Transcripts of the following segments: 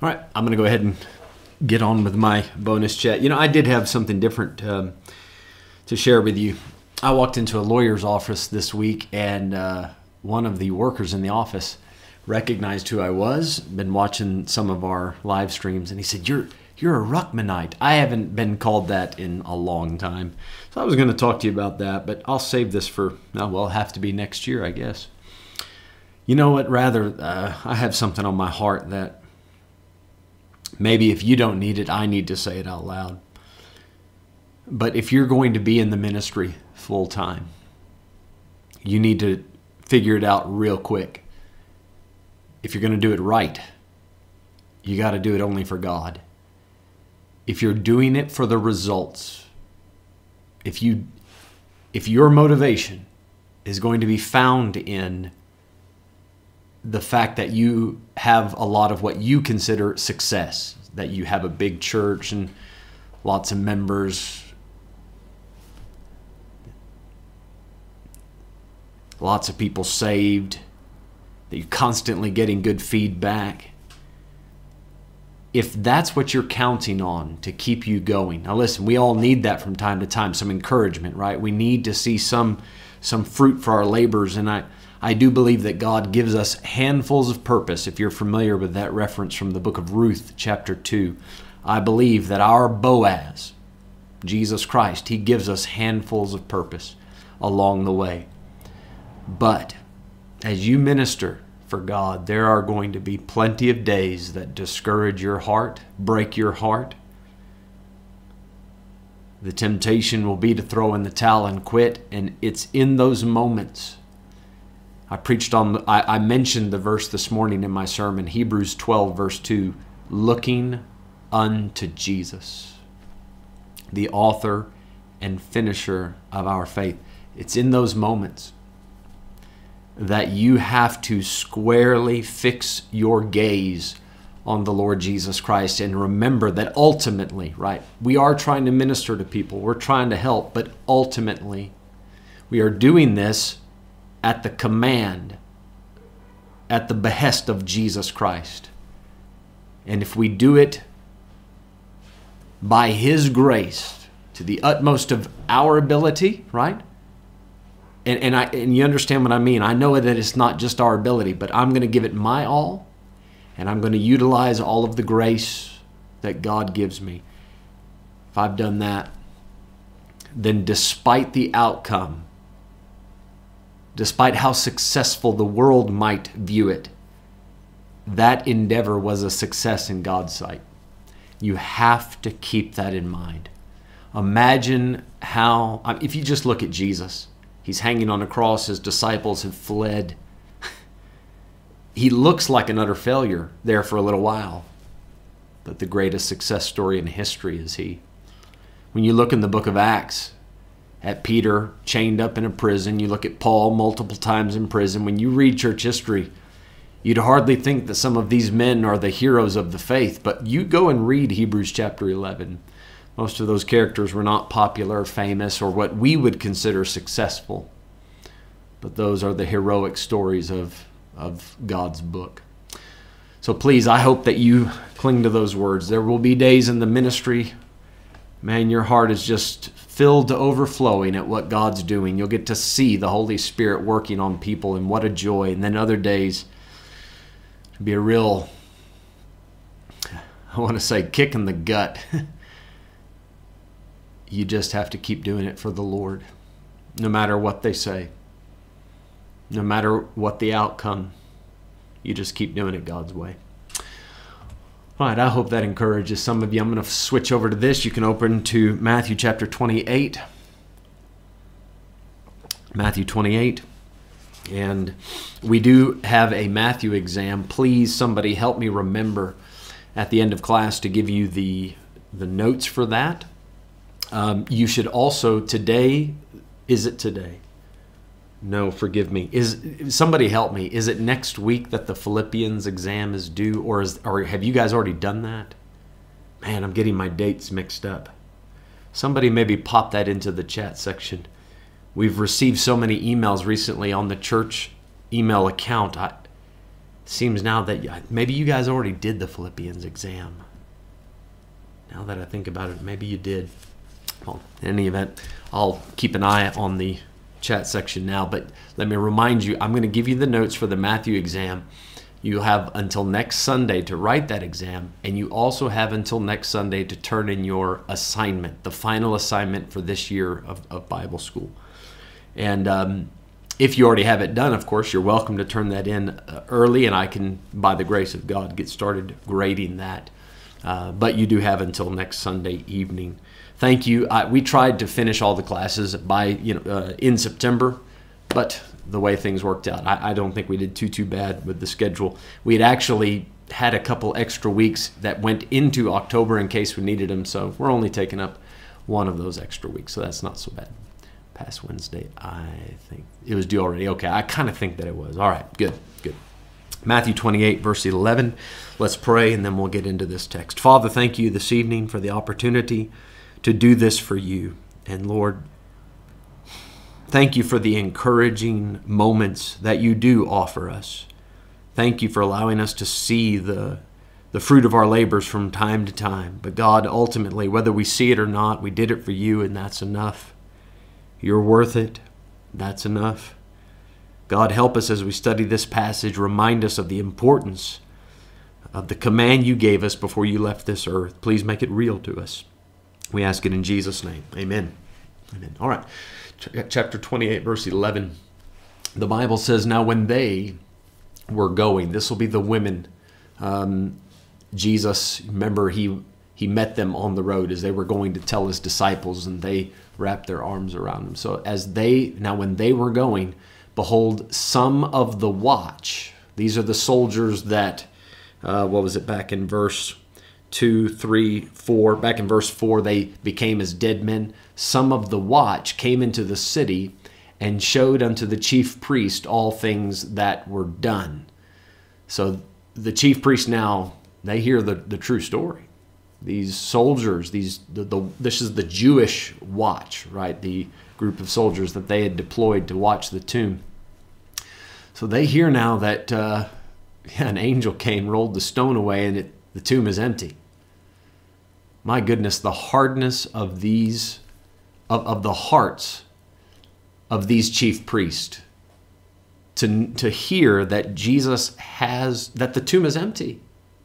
All right, I'm going to go ahead and get on with my bonus chat. You know, I did have something different um, to share with you. I walked into a lawyer's office this week, and uh, one of the workers in the office recognized who I was. Been watching some of our live streams, and he said, "You're you're a Ruckmanite." I haven't been called that in a long time, so I was going to talk to you about that, but I'll save this for oh, well, have to be next year, I guess. You know what? Rather, uh, I have something on my heart that Maybe if you don't need it, I need to say it out loud. But if you're going to be in the ministry full time, you need to figure it out real quick. If you're going to do it right, you got to do it only for God. If you're doing it for the results, if you if your motivation is going to be found in the fact that you have a lot of what you consider success, that you have a big church and lots of members, lots of people saved, that you're constantly getting good feedback. If that's what you're counting on to keep you going, now listen, we all need that from time to time, some encouragement, right? We need to see some some fruit for our labors, and I I do believe that God gives us handfuls of purpose. If you're familiar with that reference from the book of Ruth, chapter 2, I believe that our Boaz, Jesus Christ, He gives us handfuls of purpose along the way. But as you minister for God, there are going to be plenty of days that discourage your heart, break your heart. The temptation will be to throw in the towel and quit, and it's in those moments I preached on, I, I mentioned the verse this morning in my sermon, Hebrews 12, verse 2, looking unto Jesus, the author and finisher of our faith. It's in those moments that you have to squarely fix your gaze on the Lord Jesus Christ and remember that ultimately, right, we are trying to minister to people, we're trying to help, but ultimately, we are doing this at the command, at the behest of Jesus Christ. And if we do it by His grace to the utmost of our ability, right? And, and, I, and you understand what I mean. I know that it's not just our ability, but I'm going to give it my all, and I'm going to utilize all of the grace that God gives me. If I've done that, then despite the outcome, despite how successful the world might view it, that endeavor was a success in God's sight. You have to keep that in mind. Imagine how, if you just look at Jesus, he's hanging on a cross, his disciples have fled. he looks like an utter failure there for a little while, but the greatest success story in history is he. When you look in the book of Acts, at Peter chained up in a prison. You look at Paul multiple times in prison. When you read church history, you'd hardly think that some of these men are the heroes of the faith, but you go and read Hebrews chapter 11. Most of those characters were not popular, famous, or what we would consider successful. But those are the heroic stories of, of God's book. So please, I hope that you cling to those words. There will be days in the ministry, man, your heart is just filled to overflowing at what God's doing. You'll get to see the Holy Spirit working on people, and what a joy. And then other days, be a real, I want to say, kick in the gut. you just have to keep doing it for the Lord, no matter what they say, no matter what the outcome. You just keep doing it God's way. All right, I hope that encourages some of you. I'm going to switch over to this. You can open to Matthew chapter 28. Matthew 28. And we do have a Matthew exam. Please, somebody help me remember at the end of class to give you the, the notes for that. Um, you should also, today, is it today? No, forgive me. Is somebody help me? Is it next week that the Philippians exam is due, or is or have you guys already done that? Man, I'm getting my dates mixed up. Somebody maybe pop that into the chat section. We've received so many emails recently on the church email account. I, seems now that maybe you guys already did the Philippians exam. Now that I think about it, maybe you did. Well, in any event, I'll keep an eye on the chat section now, but let me remind you I'm going to give you the notes for the Matthew exam. You have until next Sunday to write that exam, and you also have until next Sunday to turn in your assignment, the final assignment for this year of, of Bible school. And um, if you already have it done, of course, you're welcome to turn that in uh, early, and I can, by the grace of God, get started grading that. Uh, but you do have until next Sunday evening. Thank you. I, we tried to finish all the classes by you know uh, in September, but the way things worked out, I, I don't think we did too too bad with the schedule. We had actually had a couple extra weeks that went into October in case we needed them, so we're only taking up one of those extra weeks, so that's not so bad past Wednesday, I think. It was due already. Okay, I kind of think that it was. All right, good, good. Matthew 28, verse 11. Let's pray and then we'll get into this text. Father, thank you this evening for the opportunity to do this for you. And Lord, thank you for the encouraging moments that you do offer us. Thank you for allowing us to see the, the fruit of our labors from time to time. But God, ultimately, whether we see it or not, we did it for you, and that's enough. You're worth it. That's enough. God, help us as we study this passage. Remind us of the importance of the command you gave us before you left this earth. Please make it real to us. We ask it in Jesus' name. Amen. Amen. All right. Chapter 28, verse 11. The Bible says, Now when they were going, this will be the women. Um, Jesus, remember, he, he met them on the road as they were going to tell his disciples, and they wrapped their arms around him. So as they now when they were going, behold, some of the watch. These are the soldiers that uh, what was it back in verse two, three, four. Back in verse four, they became as dead men. Some of the watch came into the city and showed unto the chief priest all things that were done. So the chief priest now they hear the, the true story these soldiers, these the, the, this is the Jewish watch, right? The group of soldiers that they had deployed to watch the tomb. So they hear now that uh, an angel came, rolled the stone away, and it, the tomb is empty. My goodness, the hardness of these, of, of the hearts of these chief priests to, to hear that Jesus has, that the tomb is empty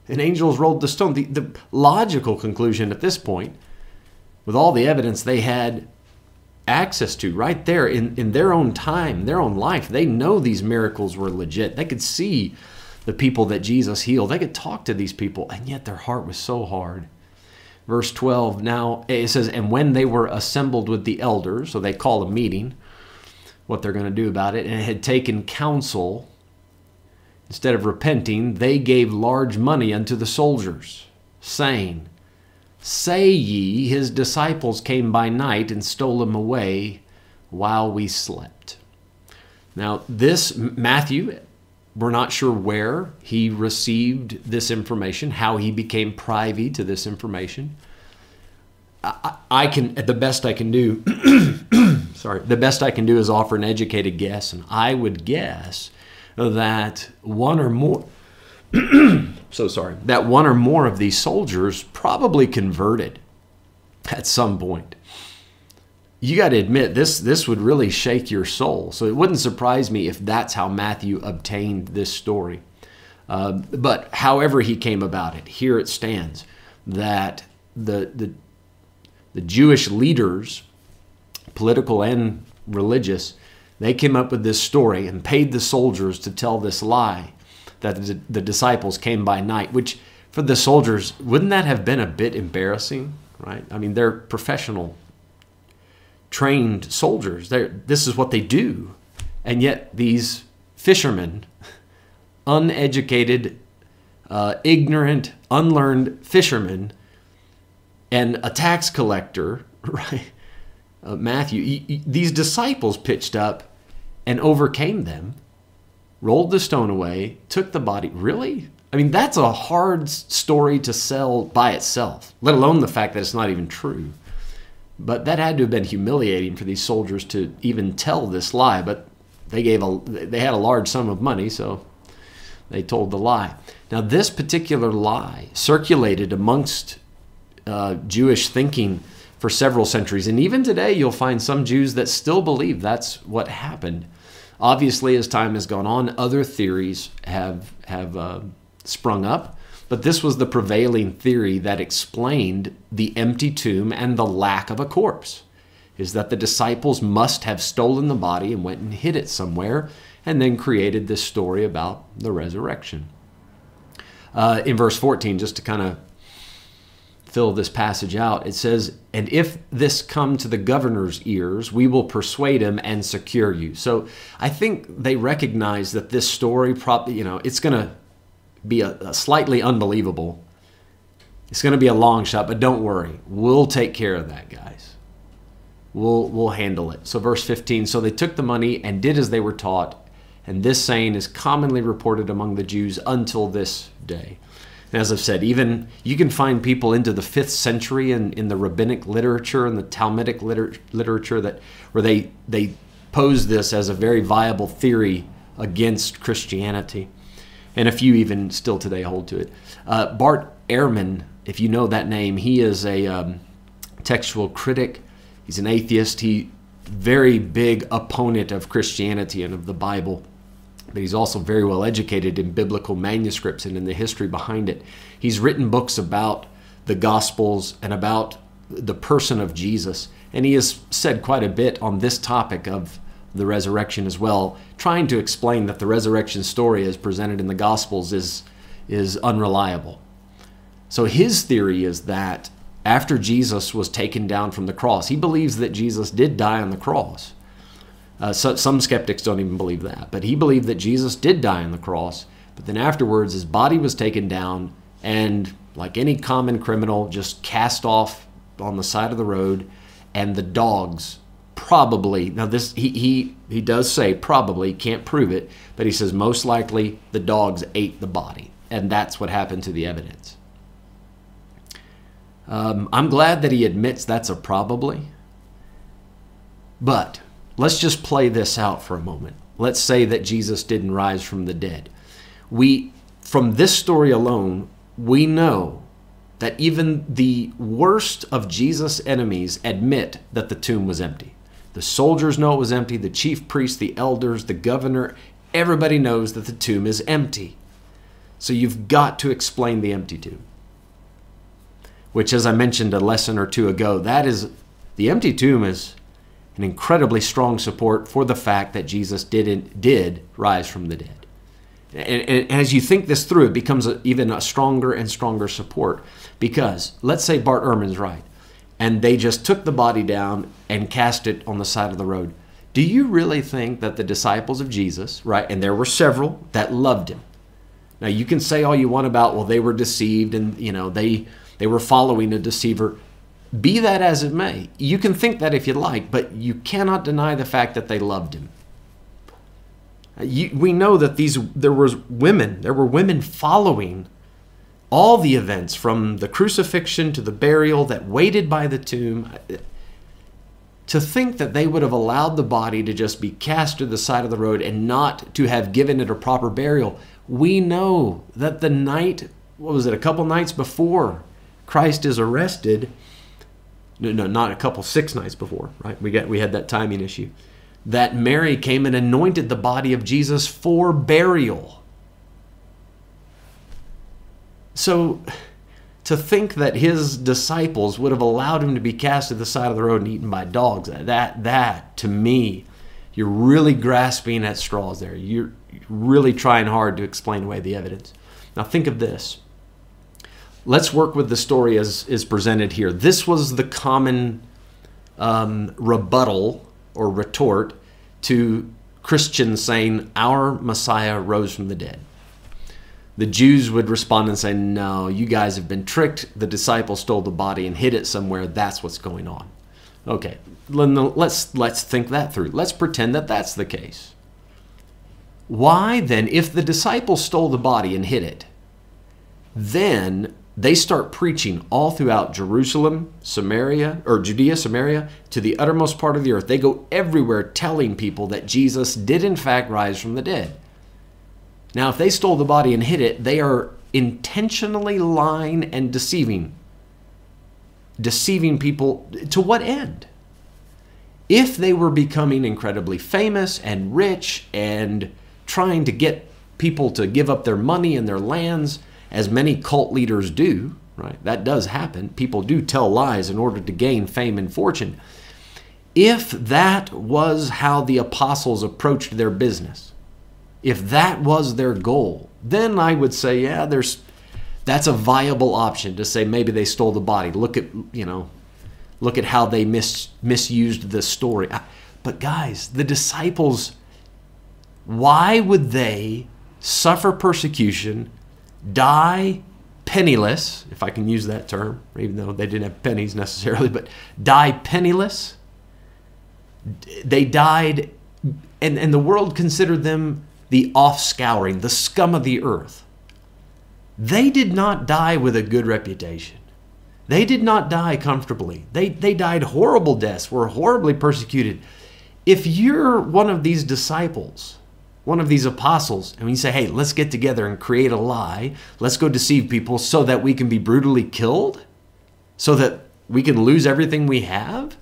and angels rolled the stone. The, the logical conclusion at this point, with all the evidence they had access to right there in, in their own time, their own life, they know these miracles were legit. They could see the people that Jesus healed, they could talk to these people, and yet their heart was so hard. Verse 12, now it says, And when they were assembled with the elders, so they call a meeting, what they're going to do about it, and had taken counsel Instead of repenting, they gave large money unto the soldiers, saying, Say ye, his disciples came by night and stole him away while we slept. Now, this, Matthew, we're not sure where he received this information, how he became privy to this information. I, I can, the best I can do, sorry, the best I can do is offer an educated guess, and I would guess that one or more so sorry that one or more of these soldiers probably converted at some point you got to admit this this would really shake your soul so it wouldn't surprise me if that's how matthew obtained this story uh, but however he came about it here it stands that the the the jewish leaders political and religious they came up with this story and paid the soldiers to tell this lie that the disciples came by night, which for the soldiers, wouldn't that have been a bit embarrassing, right? I mean, they're professional, trained soldiers. They're, this is what they do. And yet, these fishermen, uneducated, uh, ignorant, unlearned fishermen, and a tax collector, right? Uh, Matthew, these disciples pitched up and overcame them, rolled the stone away, took the body. Really? I mean, that's a hard story to sell by itself, let alone the fact that it's not even true. But that had to have been humiliating for these soldiers to even tell this lie. But they gave a they had a large sum of money, so They told the lie. Now, this particular lie circulated amongst uh, Jewish thinking for several centuries. And even today, you'll find some Jews that still believe that's what happened. Obviously, as time has gone on, other theories have, have uh, sprung up. But this was the prevailing theory that explained the empty tomb and the lack of a corpse is that the disciples must have stolen the body and went and hid it somewhere and then created this story about the resurrection. Uh, in verse 14, just to kind of fill this passage out, it says, And if this come to the governor's ears, we will persuade him and secure you. So I think they recognize that this story, probably, you know, it's going to be a, a slightly unbelievable. It's going to be a long shot, but don't worry. We'll take care of that, guys. We'll, we'll handle it. So, verse 15 So they took the money and did as they were taught and this saying is commonly reported among the Jews until this day. And as I've said, even you can find people into the fifth century in, in the rabbinic literature and the Talmudic liter- literature that where they they pose this as a very viable theory against Christianity, and a few even still today hold to it. Uh, Bart Ehrman, if you know that name, he is a um, textual critic. He's an atheist. He very big opponent of Christianity and of the Bible but he's also very well educated in biblical manuscripts and in the history behind it. He's written books about the Gospels and about the person of Jesus, and he has said quite a bit on this topic of the resurrection as well, trying to explain that the resurrection story as presented in the Gospels is, is unreliable. So his theory is that after Jesus was taken down from the cross, he believes that Jesus did die on the cross uh, so, some skeptics don't even believe that. But he believed that Jesus did die on the cross, but then afterwards his body was taken down and, like any common criminal, just cast off on the side of the road, and the dogs probably now this he he he does say probably can't prove it but he says most likely the dogs ate the body and that's what happened to the evidence um, i'm glad that he admits that's a probably but Let's just play this out for a moment. Let's say that Jesus didn't rise from the dead. We, from this story alone, we know that even the worst of Jesus' enemies admit that the tomb was empty. The soldiers know it was empty, the chief priests, the elders, the governor, everybody knows that the tomb is empty. So you've got to explain the empty tomb. Which, as I mentioned a lesson or two ago, that is the empty tomb is an incredibly strong support for the fact that Jesus did did rise from the dead. And, and as you think this through, it becomes a, even a stronger and stronger support because let's say Bart Ehrman's right, and they just took the body down and cast it on the side of the road. Do you really think that the disciples of Jesus, right, and there were several that loved him? Now you can say all you want about well they were deceived and you know they they were following a deceiver. Be that as it may, you can think that if you like, but you cannot deny the fact that they loved him. You, we know that these there was women, there were women following all the events from the crucifixion to the burial that waited by the tomb. To think that they would have allowed the body to just be cast to the side of the road and not to have given it a proper burial, we know that the night, what was it, a couple nights before Christ is arrested, no, no, not a couple, six nights before, right? We got we had that timing issue. That Mary came and anointed the body of Jesus for burial. So to think that his disciples would have allowed him to be cast to the side of the road and eaten by dogs, that that to me, you're really grasping at straws there. You're really trying hard to explain away the evidence. Now think of this let's work with the story as is presented here. This was the common um, rebuttal or retort to Christians saying, Our Messiah rose from the dead. The Jews would respond and say, No, you guys have been tricked. The disciples stole the body and hid it somewhere. That's what's going on. Okay, let's, let's think that through. Let's pretend that that's the case. Why then, if the disciples stole the body and hid it, then they start preaching all throughout Jerusalem, Samaria, or Judea, Samaria, to the uttermost part of the earth. They go everywhere telling people that Jesus did in fact rise from the dead. Now, if they stole the body and hid it, they are intentionally lying and deceiving. Deceiving people to what end? If they were becoming incredibly famous and rich and trying to get people to give up their money and their lands, as many cult leaders do, right? That does happen. People do tell lies in order to gain fame and fortune. If that was how the apostles approached their business, if that was their goal, then I would say, yeah, there's that's a viable option to say maybe they stole the body. Look at, you know, look at how they mis- misused the story. But guys, the disciples why would they suffer persecution, die penniless, if I can use that term, even though they didn't have pennies necessarily, but die penniless? They died, and, and the world considered them the offscouring, the scum of the earth. They did not die with a good reputation. They did not die comfortably. They, they died horrible deaths, were horribly persecuted. If you're one of these disciples, one of these apostles, and we say, hey, let's get together and create a lie, let's go deceive people so that we can be brutally killed, so that we can lose everything we have,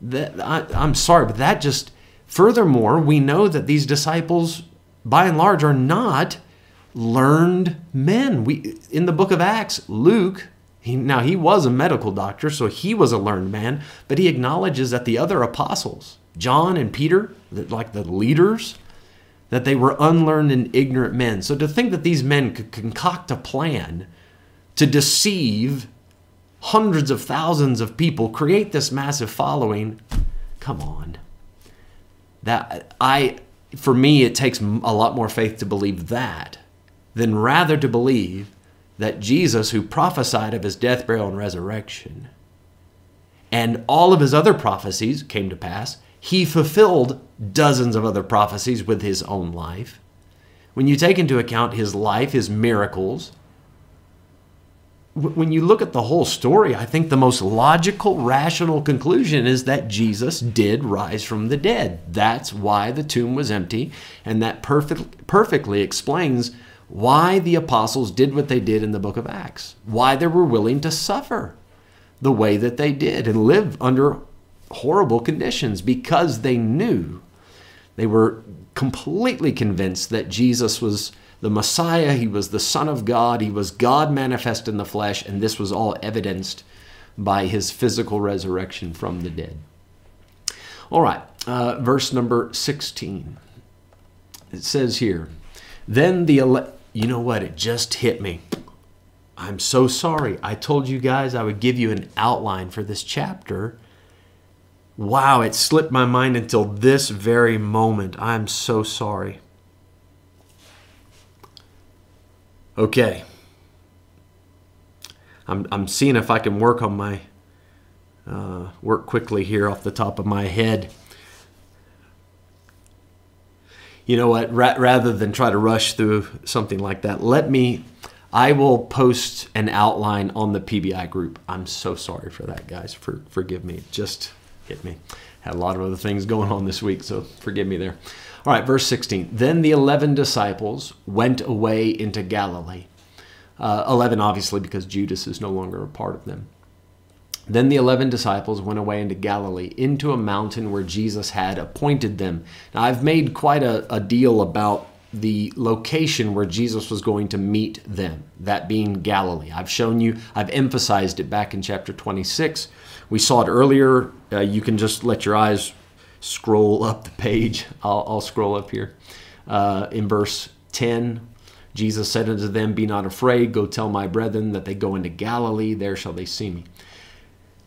that I, I'm sorry, but that just, furthermore, we know that these disciples, by and large, are not learned men. We in the book of Acts, Luke, he, now he was a medical doctor, so he was a learned man, but he acknowledges that the other apostles, John and Peter, like the leaders, that they were unlearned and ignorant men. So to think that these men could concoct a plan to deceive hundreds of thousands of people, create this massive following, come on. That I for me it takes a lot more faith to believe that than rather to believe that Jesus, who prophesied of his death, burial, and resurrection, and all of his other prophecies came to pass, he fulfilled dozens of other prophecies with his own life. When you take into account his life, his miracles, when you look at the whole story, I think the most logical, rational conclusion is that Jesus did rise from the dead. That's why the tomb was empty, and that perfect, perfectly explains why the apostles did what they did in the book of Acts, why they were willing to suffer the way that they did and live under horrible conditions because they knew they were completely convinced that Jesus was the Messiah, he was the Son of God, he was God manifest in the flesh, and this was all evidenced by his physical resurrection from the dead. All right, uh, verse number 16. It says here, Then the ele- you know what? It just hit me. I'm so sorry. I told you guys I would give you an outline for this chapter. Wow, it slipped my mind until this very moment. I'm so sorry. Okay. I'm, I'm seeing if I can work on my uh, work quickly here off the top of my head you know what, ra- rather than try to rush through something like that, let me, I will post an outline on the PBI group. I'm so sorry for that, guys. For, forgive me. Just hit me. Had a lot of other things going on this week, so forgive me there. All right, verse 16. Then the 11 disciples went away into Galilee. Uh, 11, obviously, because Judas is no longer a part of them. Then the eleven disciples went away into Galilee, into a mountain where Jesus had appointed them. Now, I've made quite a, a, deal about the location where Jesus was going to meet them, that being Galilee. I've shown you, I've emphasized it back in chapter 26. We saw it earlier. Uh, you can just let your eyes scroll up the page. I'll, I'll scroll up here. Uh, in verse 10, Jesus said unto them, Be not afraid, go tell my brethren that they go into Galilee, there shall they see me.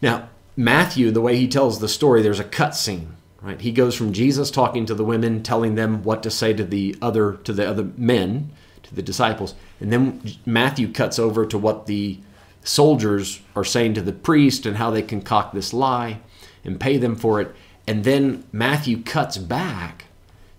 Now, Matthew, the way he tells the story, there's a cut scene, right? He goes from Jesus talking to the women, telling them what to say to the other to the other men, to the disciples, and then Matthew cuts over to what the soldiers are saying to the priest and how they concoct this lie and pay them for it. And then Matthew cuts back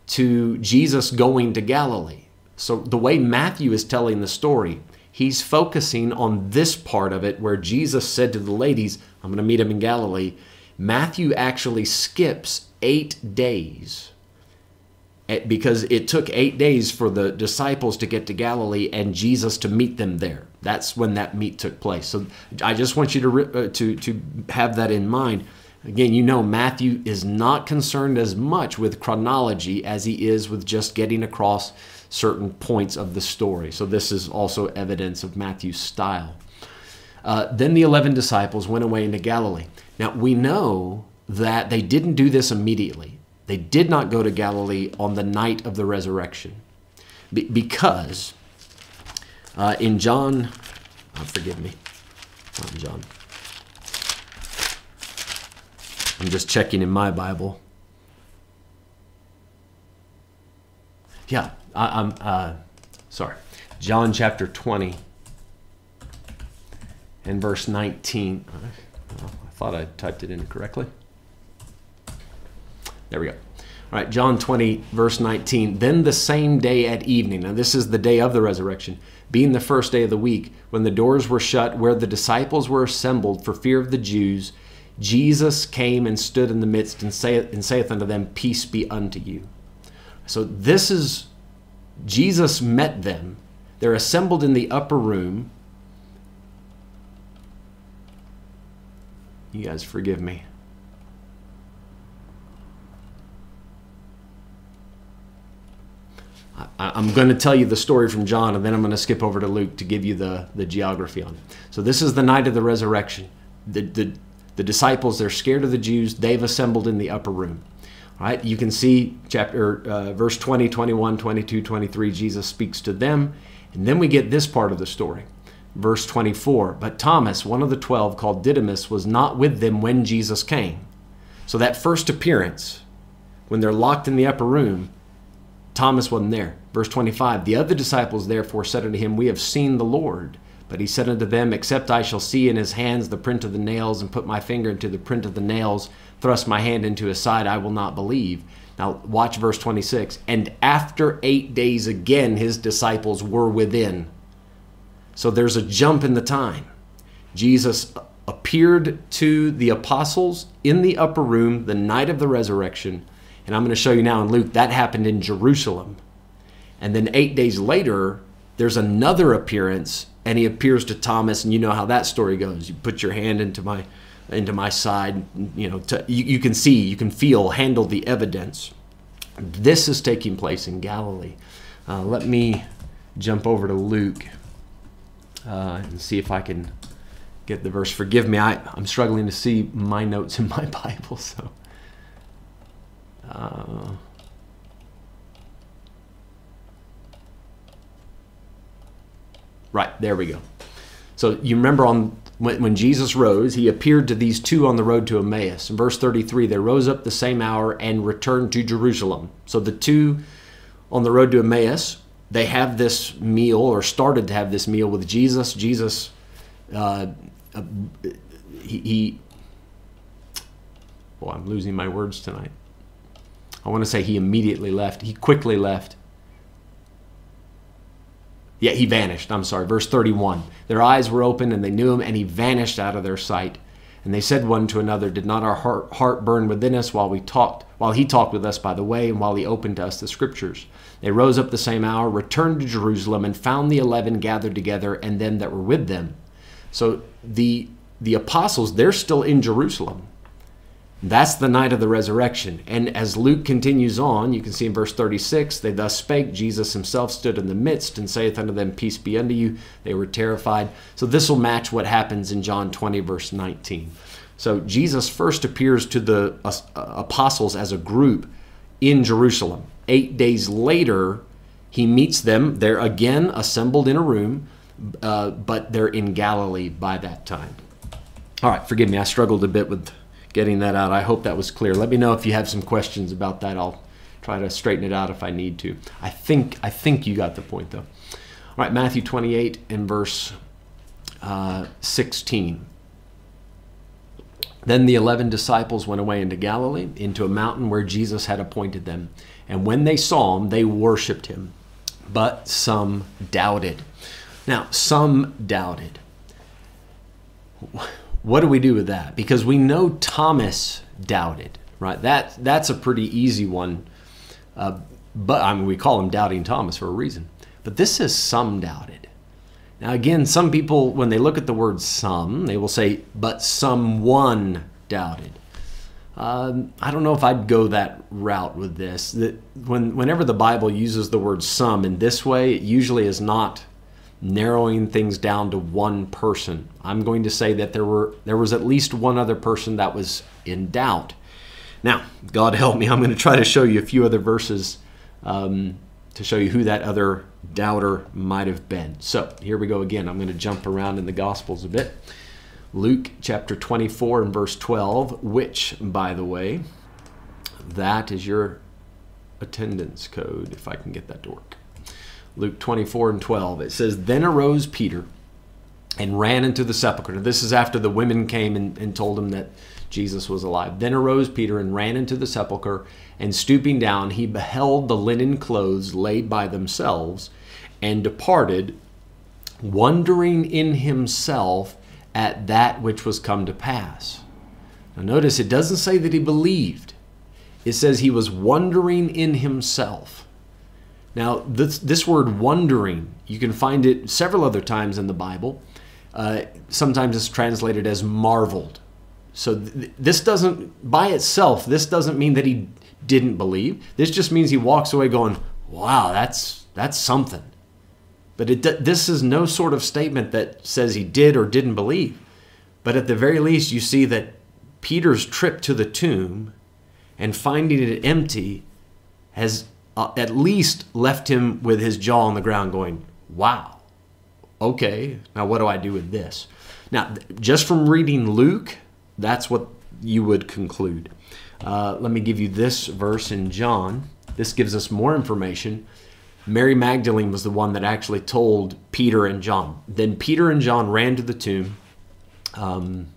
to Jesus going to Galilee. So the way Matthew is telling the story, he's focusing on this part of it where Jesus said to the ladies, I'm going to meet him in Galilee. Matthew actually skips eight days because it took eight days for the disciples to get to Galilee and Jesus to meet them there. That's when that meet took place. So I just want you to uh, to to have that in mind. Again, you know Matthew is not concerned as much with chronology as he is with just getting across certain points of the story. So this is also evidence of Matthew's style. Uh, then the 11 disciples went away into Galilee. Now we know that they didn't do this immediately. They did not go to Galilee on the night of the resurrection Be- because uh, in John, oh, forgive me, not John. I'm just checking in my Bible. Yeah, I, am uh, sorry. John chapter 20 and verse 19. I thought I typed it in correctly. There we go. All right, John 20, verse 19. Then the same day at evening, now this is the day of the resurrection, being the first day of the week, when the doors were shut, where the disciples were assembled for fear of the Jews, Jesus came and stood in the midst and saith, and saith unto them, Peace be unto you. So this is, Jesus met them. They're assembled in the upper room. You guys forgive me. I, am going to tell you the story from John, and then I'm going to skip over to Luke to give you the, the geography on it. So this is the night of the resurrection. The, the, the disciples, they're scared of the Jews. They've assembled in the upper room. All right, you can see chapter uh, verse 20, 21, 22, 23. Jesus speaks to them, and then we get this part of the story. Verse 24. But Thomas, one of the twelve, called Didymus, was not with them when Jesus came. So that first appearance, when they're locked in the upper room, Thomas wasn't there. Verse 25 The other disciples therefore said unto him, We have seen the Lord. But he said unto them, Except I shall see in his hands the print of the nails, and put my finger into the print of the nails, thrust my hand into his side, I will not believe. Now, watch verse 26. And after eight days again, his disciples were within. So there's a jump in the time. Jesus appeared to the apostles in the upper room the night of the resurrection and I'm going to show you now in Luke, that happened in Jerusalem. And then eight days later, there's another appearance, and he appears to Thomas, and you know how that story goes. You put your hand into my into my side, you know, to, you, you can see, you can feel, handle the evidence. This is taking place in Galilee. Uh, let me jump over to Luke uh, and see if I can get the verse. Forgive me, I, I'm struggling to see my notes in my Bible, so. Uh, right, there we go. So you remember on when, when, Jesus rose, he appeared to these two on the road to Emmaus. In verse 33, they rose up the same hour and returned to Jerusalem. So the two on the road to Emmaus, they have this meal or started to have this meal with Jesus. Jesus, uh, uh, he, he, well, I'm losing my words tonight. I want to say he immediately left. He quickly left. Yeah, he vanished. I'm sorry. Verse 31. Their eyes were open and they knew him, and he vanished out of their sight. And they said one to another, Did not our heart, heart burn within us while we talked, while he talked with us by the way, and while he opened to us the scriptures? They rose up the same hour, returned to Jerusalem, and found the eleven gathered together, and them that were with them. So the the apostles, they're still in Jerusalem. That's the night of the resurrection. And as Luke continues on, you can see in verse 36 they thus spake, Jesus himself stood in the midst and saith unto them, Peace be unto you. They were terrified. So this will match what happens in John 20, verse 19. So Jesus first appears to the uh, apostles as a group in Jerusalem. Eight days later, he meets them. They're again assembled in a room, uh, but they're in Galilee by that time. All right, forgive me, I struggled a bit with getting that out. I hope that was clear. Let me know if you have some questions about that. I'll try to straighten it out if I need to. I think I think you got the point though. All right, Matthew 28 and verse uh, 16. Then the eleven disciples went away into Galilee, into a mountain where Jesus had appointed them. And when they saw him, they worshiped him. But some doubted. Now, some doubted what do we do with that? Because we know Thomas doubted, right? That that's a pretty easy one. Uh, but I mean, we call him Doubting Thomas for a reason. But this says some doubted. Now, again, some people, when they look at the word some, they will say, but someone doubted. Um, I don't know if I'd go that route with this. That when, whenever the Bible uses the word some in this way, it usually is not narrowing things down to one person. I'm going to say that there were there was at least one other person that was in doubt. Now, God help me, I'm going to try to show you a few other verses um, to show you who that other doubter might have been. So here we go again. I'm going to jump around in the Gospels a bit. Luke chapter 24 and verse 12, which, by the way, that is your attendance code, if I can get that to work. Luke 24 and 12, it says, Then arose Peter and ran into the sepulchre. Now, This is after the women came and, and told him that Jesus was alive. Then arose Peter and ran into the sepulchre, and stooping down, he beheld the linen clothes laid by themselves, and departed, wondering in himself at that which was come to pass. Now, notice it doesn't say that he believed, it says he was wondering in himself. Now, this, this word wondering, you can find it several other times in the Bible. Uh, sometimes it's translated as marveled. So th- this doesn't, by itself, this doesn't mean that he didn't believe. This just means he walks away going, "Wow, that's that's something." But it, this is no sort of statement that says he did or didn't believe. But at the very least, you see that Peter's trip to the tomb and finding it empty has uh, at least left him with his jaw on the ground, going, "Wow, okay, now what do I do with this?" Now, just from reading Luke that's what you would conclude. Uh, let me give you this verse in John. This gives us more information. Mary Magdalene was the one that actually told Peter and John. Then Peter and John ran to the tomb. Um,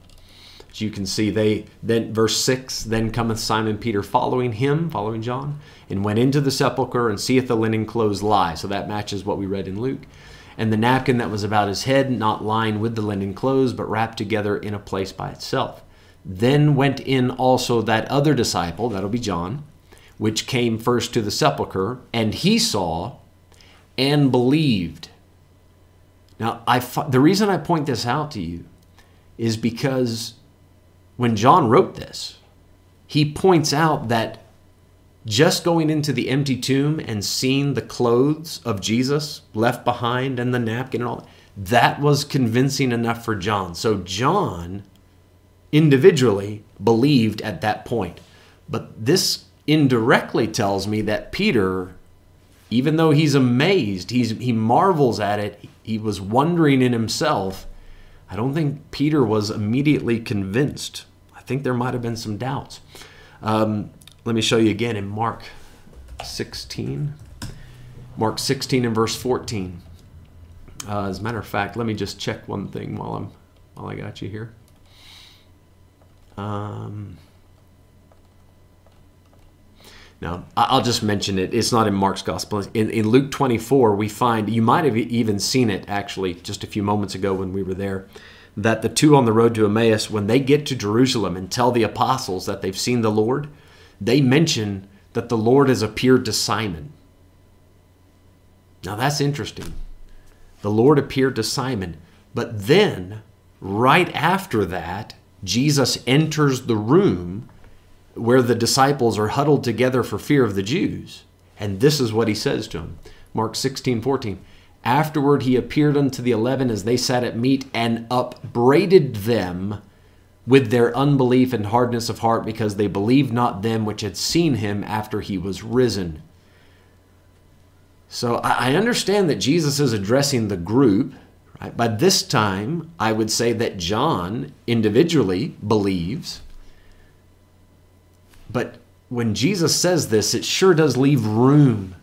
you can see, they then verse six. Then cometh Simon Peter following him, following John, and went into the sepulchre and seeth the linen clothes lie. So that matches what we read in Luke. And the napkin that was about his head, not lying with the linen clothes, but wrapped together in a place by itself. Then went in also that other disciple, that'll be John, which came first to the sepulchre, and he saw and believed. Now, I, the reason I point this out to you is because when John wrote this, he points out that just going into the empty tomb and seeing the clothes of Jesus left behind and the napkin and all that, that was convincing enough for John. So John individually believed at that point. But this indirectly tells me that Peter, even though he's amazed, he's, he marvels at it, he was wondering in himself. I don't think Peter was immediately convinced. Think there might have been some doubts. Um, let me show you again in Mark 16. Mark 16 and verse 14. Uh, as a matter of fact, let me just check one thing while I'm while I got you here. Um, now, I'll just mention it. It's not in Mark's gospel. In, in Luke 24, we find, you might have even seen it actually just a few moments ago when we were there, that the two on the road to Emmaus, when they get to Jerusalem and tell the apostles that they've seen the Lord, they mention that the Lord has appeared to Simon. Now, that's interesting. The Lord appeared to Simon. But then, right after that, Jesus enters the room where the disciples are huddled together for fear of the Jews. And this is what he says to them Mark 16, 14. Afterward, he appeared unto the eleven as they sat at meat and upbraided them with their unbelief and hardness of heart because they believed not them which had seen him after he was risen. So I understand that Jesus is addressing the group Right? By this time, I would say that John individually believes. But when Jesus says this, it sure does leave room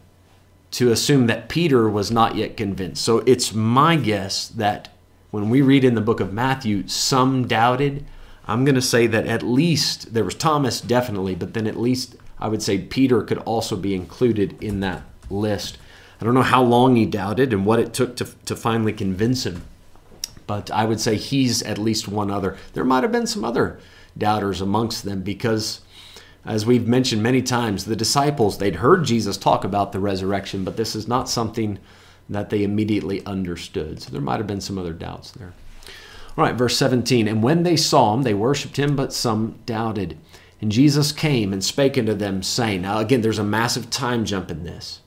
to assume that Peter was not yet convinced. So it's my guess that when we read in the book of Matthew, some doubted. I'm going to say that at least there was Thomas, definitely, but then at least I would say Peter could also be included in that list. I don't know how long he doubted and what it took to, to finally convince him. But I would say he's at least one other. There might have been some other doubters amongst them because As we've mentioned many times, the disciples, they'd heard Jesus talk about the resurrection, but this is not something that they immediately understood. So there might have been some other doubts there. All right, verse 17. And when they saw him, they worshiped him, but some doubted. And Jesus came and spake unto them, saying, Now, again, there's a massive time jump in this.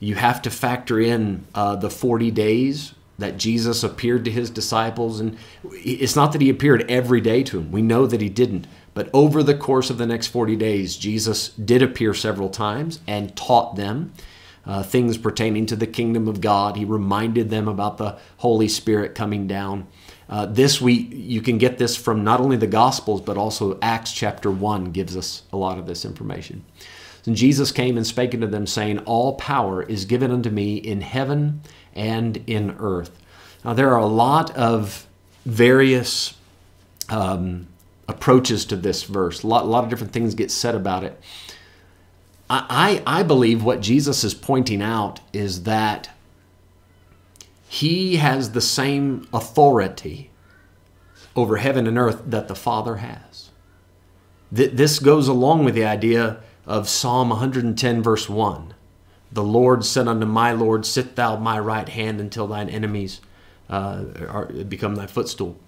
You have to factor in uh, the 40 days that Jesus appeared to his disciples. And it's not that he appeared every day to them, we know that he didn't. But over the course of the next 40 days, Jesus did appear several times and taught them uh, things pertaining to the kingdom of God. He reminded them about the Holy Spirit coming down. Uh, this week, you can get this from not only the Gospels, but also Acts chapter 1 gives us a lot of this information. And Jesus came and spake unto them, saying, All power is given unto me in heaven and in earth. Now, there are a lot of various um, approaches to this verse, a lot, a lot of different things get said about it. I, I believe what Jesus is pointing out is that he has the same authority over heaven and earth that the Father has. This goes along with the idea of Psalm 110, verse 1. The Lord said unto my Lord, Sit thou my right hand until thine enemies uh, are, become thy footstool.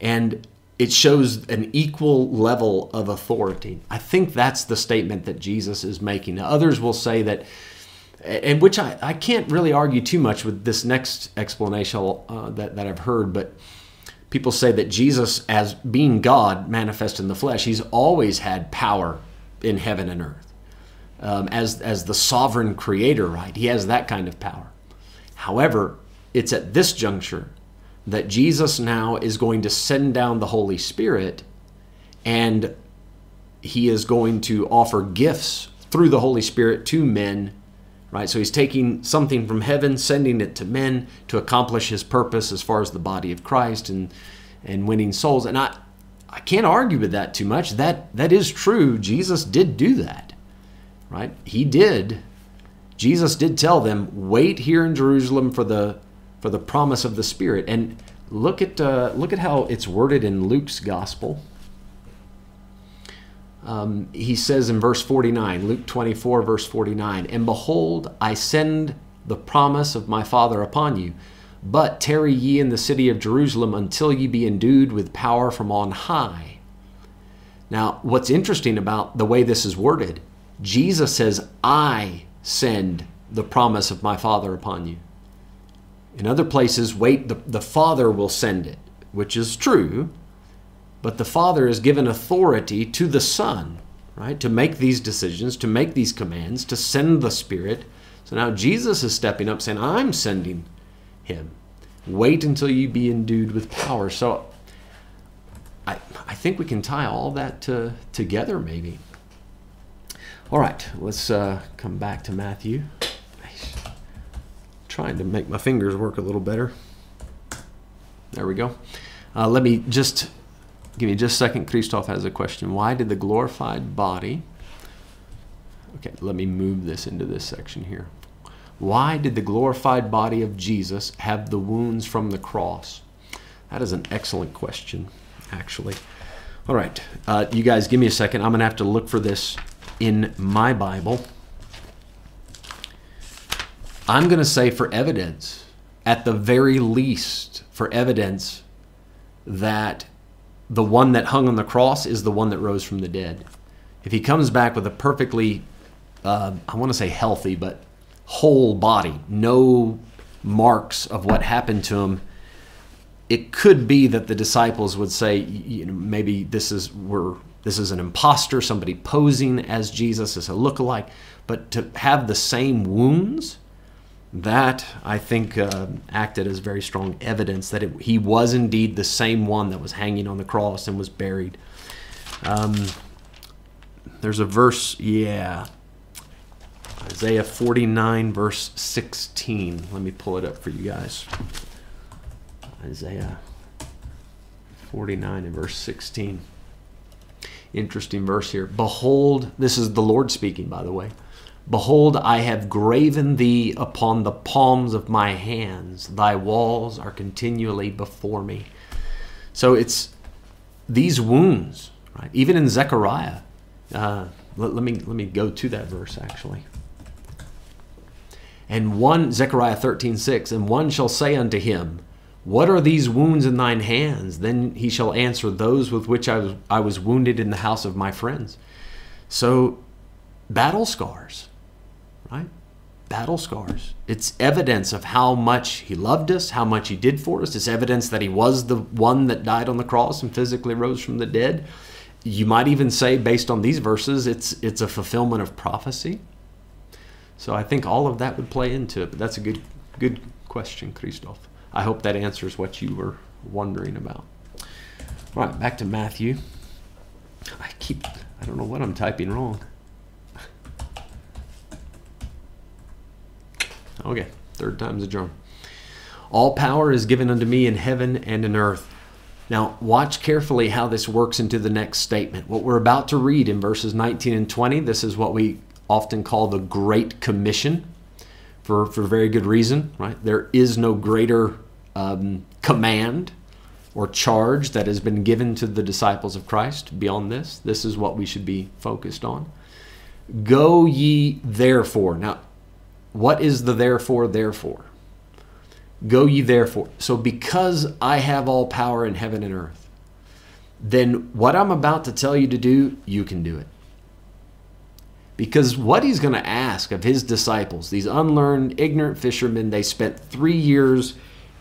And it shows an equal level of authority. I think that's the statement that Jesus is making. Now, others will say that, and which I, I can't really argue too much with this next explanation uh, that, that I've heard, but people say that Jesus, as being God manifest in the flesh, he's always had power in heaven and earth. Um, as, as the sovereign creator, right? He has that kind of power. However, it's at this juncture that Jesus now is going to send down the Holy Spirit and he is going to offer gifts through the Holy Spirit to men, right? So he's taking something from heaven, sending it to men to accomplish his purpose as far as the body of Christ and and winning souls. And I I can't argue with that too much. That that is true. Jesus did do that. Right? He did. Jesus did tell them, "Wait here in Jerusalem for the for the promise of the Spirit. And look at uh, look at how it's worded in Luke's gospel. Um, he says in verse 49, Luke 24, verse 49, And behold, I send the promise of my Father upon you. But tarry ye in the city of Jerusalem until ye be endued with power from on high. Now, what's interesting about the way this is worded, Jesus says, I send the promise of my Father upon you. In other places, wait, the, the Father will send it, which is true, but the Father has given authority to the Son, right, to make these decisions, to make these commands, to send the Spirit. So now Jesus is stepping up saying, I'm sending him. Wait until you be endued with power. So I, I think we can tie all that to, together, maybe. All right, let's uh, come back to Matthew trying to make my fingers work a little better. There we go. Uh, let me just give me just a second. Christoph has a question. Why did the glorified body? Okay, let me move this into this section here. Why did the glorified body of Jesus have the wounds from the cross? That is an excellent question, actually. All right, uh, you guys, give me a second. I'm going to have to look for this in my Bible. I'm going to say for evidence, at the very least, for evidence that the one that hung on the cross is the one that rose from the dead. If he comes back with a perfectly, uh, I want to say healthy, but whole body, no marks of what happened to him, it could be that the disciples would say, you know, maybe this is we're this is an impostor, somebody posing as Jesus as a lookalike, but to have the same wounds that I think uh, acted as very strong evidence that it, he was indeed the same one that was hanging on the cross and was buried. Um, there's a verse, yeah, Isaiah 49, verse 16. Let me pull it up for you guys. Isaiah 49 and verse 16. Interesting verse here. Behold, this is the Lord speaking, by the way. Behold, I have graven thee upon the palms of my hands. Thy walls are continually before me. So it's these wounds, right? Even in Zechariah, Uh, let, let, me let me go to that verse actually. And one Zechariah thirteen six, and one shall say unto him, What are these wounds in thine hands? Then he shall answer, Those with which I was I was wounded in the house of my friends. So, battle scars, right? Battle scars. It's evidence of how much he loved us, how much he did for us. It's evidence that he was the one that died on the cross and physically rose from the dead you might even say based on these verses it's it's a fulfillment of prophecy so i think all of that would play into it but that's a good good question christoph i hope that answers what you were wondering about right back to matthew i keep i don't know what i'm typing wrong okay third time's a charm all power is given unto me in heaven and in earth now, watch carefully how this works into the next statement. What we're about to read in verses 19 and 20, this is what we often call the Great Commission for, for very good reason, right? There is no greater um, command or charge that has been given to the disciples of Christ beyond this. This is what we should be focused on. Go ye therefore. Now, what is the therefore, therefore? Go ye therefore. So, because I have all power in heaven and earth, then what I'm about to tell you to do, you can do it. Because what he's going to ask of his disciples, these unlearned, ignorant fishermen, they spent three years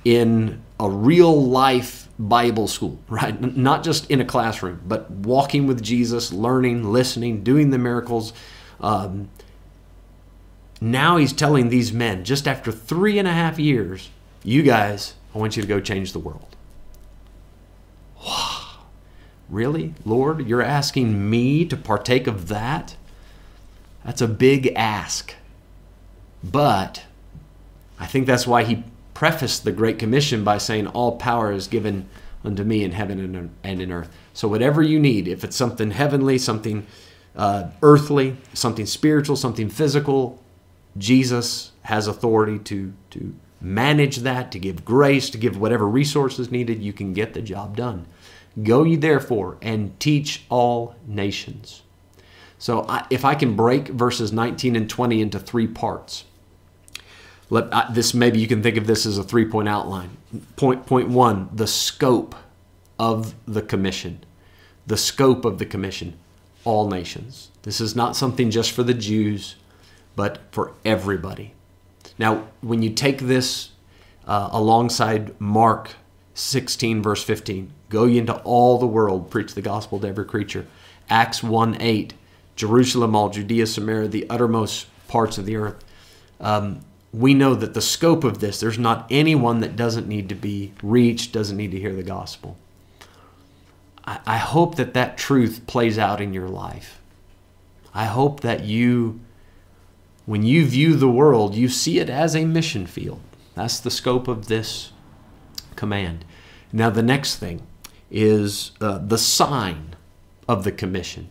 in a real life Bible school, right? Not just in a classroom, but walking with Jesus, learning, listening, doing the miracles. Um, now he's telling these men, just after three and a half years, you guys, I want you to go change the world. Wow. Really? Lord, you're asking me to partake of that? That's a big ask. But I think that's why he prefaced the Great Commission by saying, All power is given unto me in heaven and in earth. So, whatever you need, if it's something heavenly, something uh, earthly, something spiritual, something physical, Jesus has authority to, to manage that, to give grace, to give whatever resources needed, you can get the job done. Go ye therefore and teach all nations. So I, if I can break verses 19 and 20 into three parts, let, uh, this maybe you can think of this as a three point outline. Point, point one, the scope of the commission. The scope of the commission, all nations. This is not something just for the Jews, but for everybody. Now, when you take this uh, alongside Mark 16, verse 15, go ye into all the world, preach the gospel to every creature. Acts 1 8, Jerusalem, all Judea, Samaria, the uttermost parts of the earth. Um, we know that the scope of this, there's not anyone that doesn't need to be reached, doesn't need to hear the gospel. I, I hope that that truth plays out in your life. I hope that you when you view the world, you see it as a mission field. That's the scope of this command. Now, the next thing is uh, the sign of the commission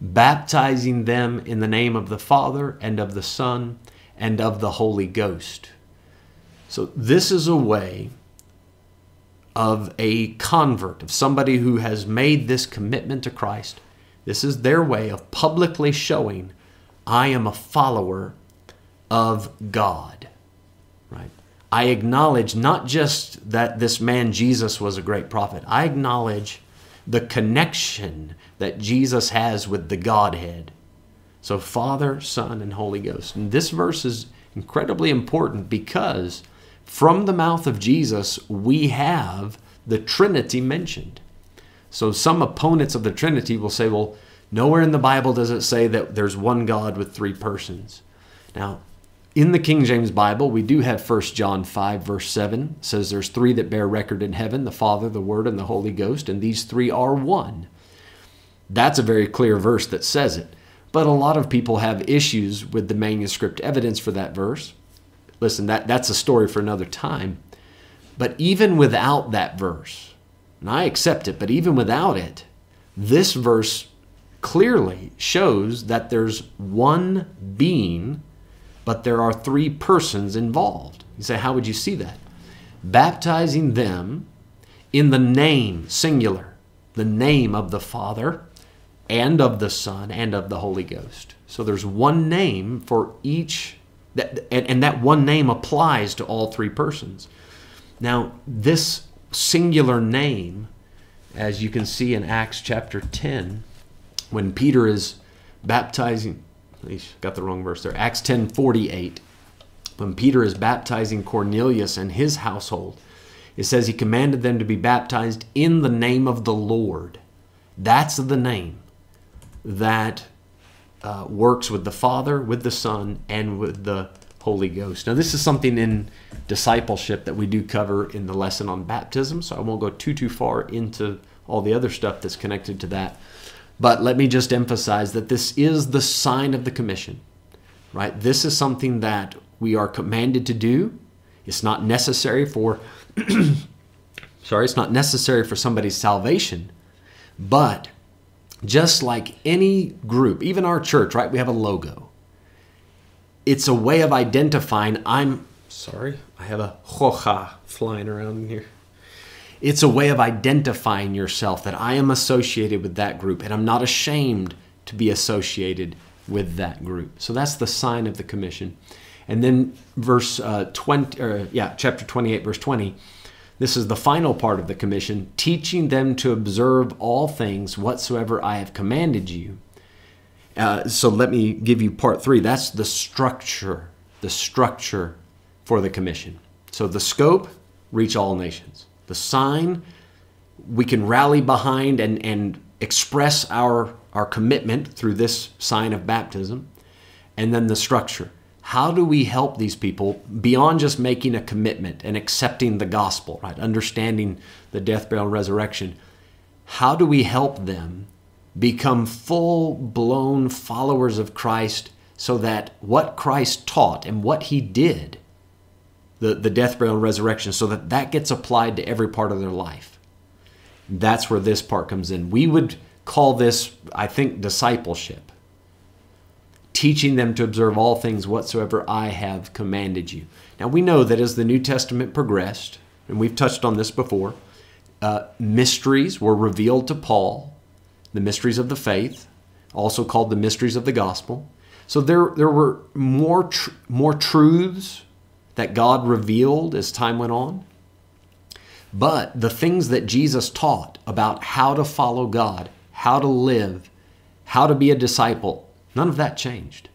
baptizing them in the name of the Father and of the Son and of the Holy Ghost. So, this is a way of a convert, of somebody who has made this commitment to Christ. This is their way of publicly showing I am a follower of God. Right? I acknowledge not just that this man Jesus was a great prophet. I acknowledge the connection that Jesus has with the Godhead. So Father, Son, and Holy Ghost. And this verse is incredibly important because from the mouth of Jesus we have the Trinity mentioned. So some opponents of the Trinity will say, well, Nowhere in the Bible does it say that there's one God with three persons. Now, in the King James Bible, we do have 1 John 5, verse 7. Says there's three that bear record in heaven the Father, the Word, and the Holy Ghost, and these three are one. That's a very clear verse that says it. But a lot of people have issues with the manuscript evidence for that verse. Listen, that, that's a story for another time. But even without that verse, and I accept it, but even without it, this verse clearly shows that there's one being, but there are three persons involved. You say, how would you see that? Baptizing them in the name, singular, the name of the Father and of the Son and of the Holy Ghost. So there's one name for each, that, and, and that one name applies to all three persons. Now, this singular name, as you can see in Acts chapter 10, when Peter is baptizing, he's got the wrong verse there, Acts 10 48, when Peter is baptizing Cornelius and his household, it says he commanded them to be baptized in the name of the Lord. That's the name that uh, works with the Father, with the Son, and with the Holy Ghost. Now, this is something in discipleship that we do cover in the lesson on baptism, so I won't go too, too far into all the other stuff that's connected to that. But let me just emphasize that this is the sign of the commission, right? This is something that we are commanded to do. It's not necessary for, sorry, it's not necessary for somebody's salvation, but just like any group, even our church, right? We have a logo. It's a way of identifying I'm sorry, I have a hoja flying around in here. It's a way of identifying yourself that I am associated with that group and I'm not ashamed to be associated with that group. So that's the sign of the commission. And then verse uh, 20 or yeah, chapter 28 verse 20 this is the final part of the commission, teaching them to observe all things whatsoever I have commanded you. Uh, so let me give you part three. That's the structure, the structure for the commission. So the scope, reach all nations. The sign, we can rally behind and, and express our, our commitment through this sign of baptism. And then the structure how do we help these people beyond just making a commitment and accepting the gospel, right? Understanding the death, burial, and resurrection. How do we help them become full blown followers of Christ so that what Christ taught and what he did, the, the death, burial, and resurrection, so that that gets applied to every part of their life? That's where this part comes in. We would call this, I think, discipleship teaching them to observe all things whatsoever I have commanded you. Now, we know that as the New Testament progressed, and we've touched on this before, uh, mysteries were revealed to Paul, the mysteries of the faith, also called the mysteries of the gospel. So there, there were more, tr- more truths that God revealed as time went on. But the things that Jesus taught about how to follow God, how to live, how to be a disciple, None of that changed.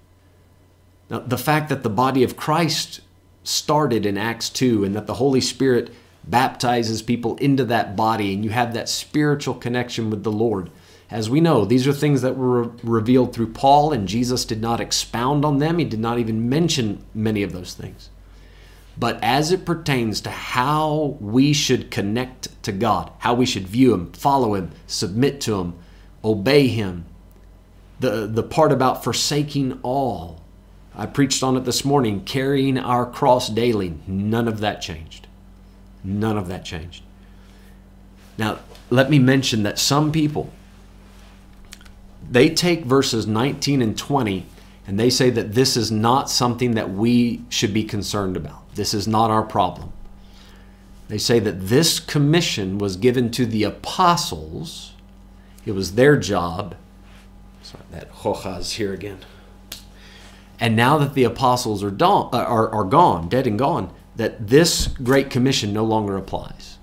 Now, the fact that the body of Christ started in Acts 2 and that the Holy Spirit baptizes people into that body and you have that spiritual connection with the Lord. As we know, these are things that were revealed through Paul, and Jesus did not expound on them. He did not even mention many of those things. But as it pertains to how we should connect to God, how we should view Him, follow Him, submit to Him, obey Him, the, the part about forsaking all. I preached on it this morning, carrying our cross daily. None of that changed. None of that changed. Now, let me mention that some people, they take verses 19 and 20 and they say that this is not something that we should be concerned about. This is not our problem. They say that this commission was given to the apostles, it was their job Sorry, that hoja is here again. And now that the apostles are, don, uh, are, are gone, dead and gone, that this Great Commission no longer applies.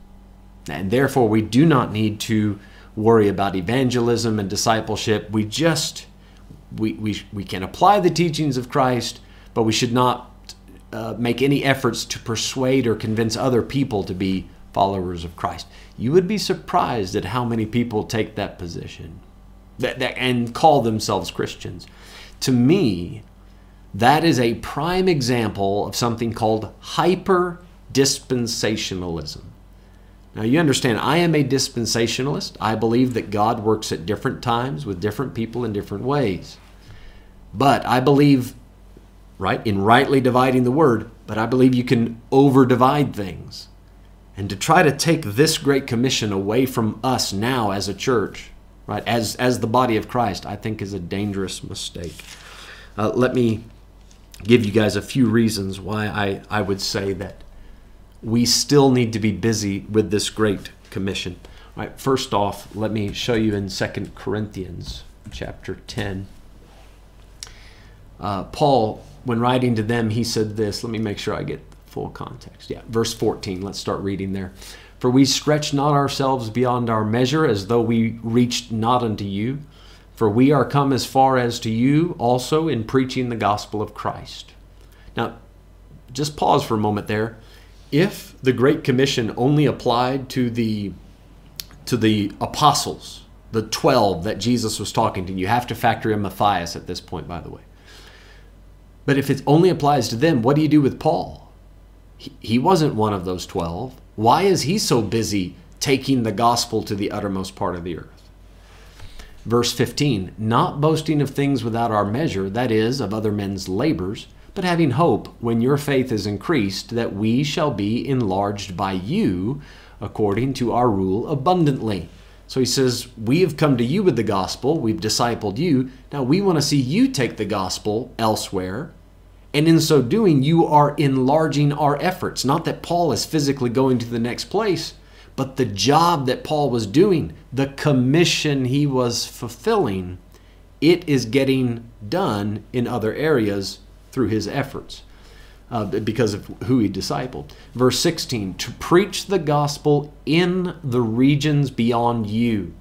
And therefore, we do not need to worry about evangelism and discipleship. We just, we, we, we can apply the teachings of Christ, but we should not uh, make any efforts to persuade or convince other people to be followers of Christ. You would be surprised at how many people take that position that, that, and call themselves Christians. To me, that is a prime example of something called hyper dispensationalism. Now, you understand, I am a dispensationalist. I believe that God works at different times with different people in different ways. But I believe, right, in rightly dividing the word, but I believe you can over divide things. And to try to take this great commission away from us now as a church right? As as the body of Christ, I think is a dangerous mistake. Uh, let me give you guys a few reasons why I, I would say that we still need to be busy with this great commission. All right, first off, let me show you in Second Corinthians chapter 10. Uh, Paul, when writing to them, he said this. Let me make sure I get full context. Yeah, verse 14. Let's start reading there. For we stretch not ourselves beyond our measure, as though we reached not unto you. For we are come as far as to you also in preaching the gospel of Christ. Now, just pause for a moment there. If the Great Commission only applied to the to the apostles, the 12 that Jesus was talking to, you have to factor in Matthias at this point, by the way. But if it only applies to them, what do you do with Paul? He, he wasn't one of those 12. Why is he so busy taking the gospel to the uttermost part of the earth? Verse 15, not boasting of things without our measure, that is, of other men's labors, but having hope, when your faith is increased, that we shall be enlarged by you according to our rule abundantly. So he says, We have come to you with the gospel, we've discipled you. Now we want to see you take the gospel elsewhere. And in so doing, you are enlarging our efforts. Not that Paul is physically going to the next place, but the job that Paul was doing, the commission he was fulfilling, it is getting done in other areas through his efforts uh, because of who he discipled. Verse 16 to preach the gospel in the regions beyond you,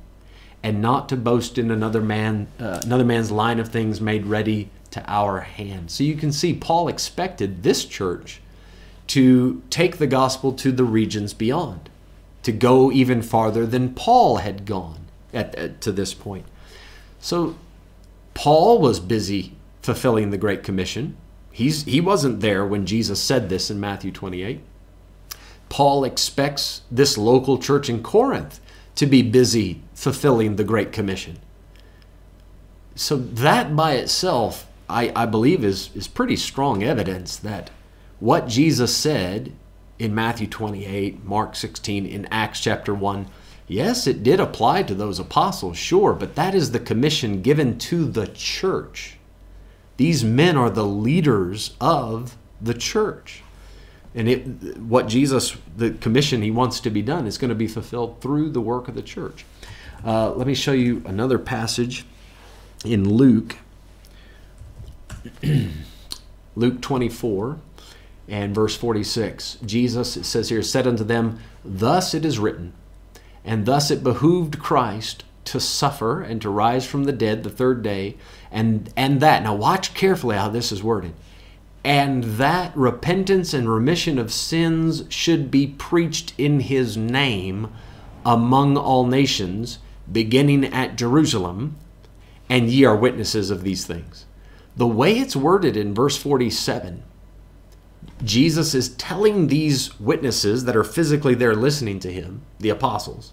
and not to boast in another man, uh, another man's line of things made ready to our hand. So you can see Paul expected this church to take the gospel to the regions beyond, to go even farther than Paul had gone at, at to this point. So Paul was busy fulfilling the Great Commission He's, he wasn't there when Jesus said this in Matthew 28. Paul expects this local church in Corinth to be busy fulfilling the Great Commission. So, that by itself, I, I believe, is, is pretty strong evidence that what Jesus said in Matthew 28, Mark 16, in Acts chapter 1, yes, it did apply to those apostles, sure, but that is the commission given to the church. These men are the leaders of the church. And it, what Jesus, the commission he wants to be done, is going to be fulfilled through the work of the church. Uh, let me show you another passage in Luke, Luke 24 and verse 46. Jesus, it says here, said unto them, Thus it is written, and thus it behooved Christ to suffer and to rise from the dead the third day, and and that now watch carefully how this is worded and that repentance and remission of sins should be preached in his name among all nations beginning at Jerusalem and ye are witnesses of these things. The way it's worded in verse 47 Jesus is telling these witnesses that are physically there listening to him the apostles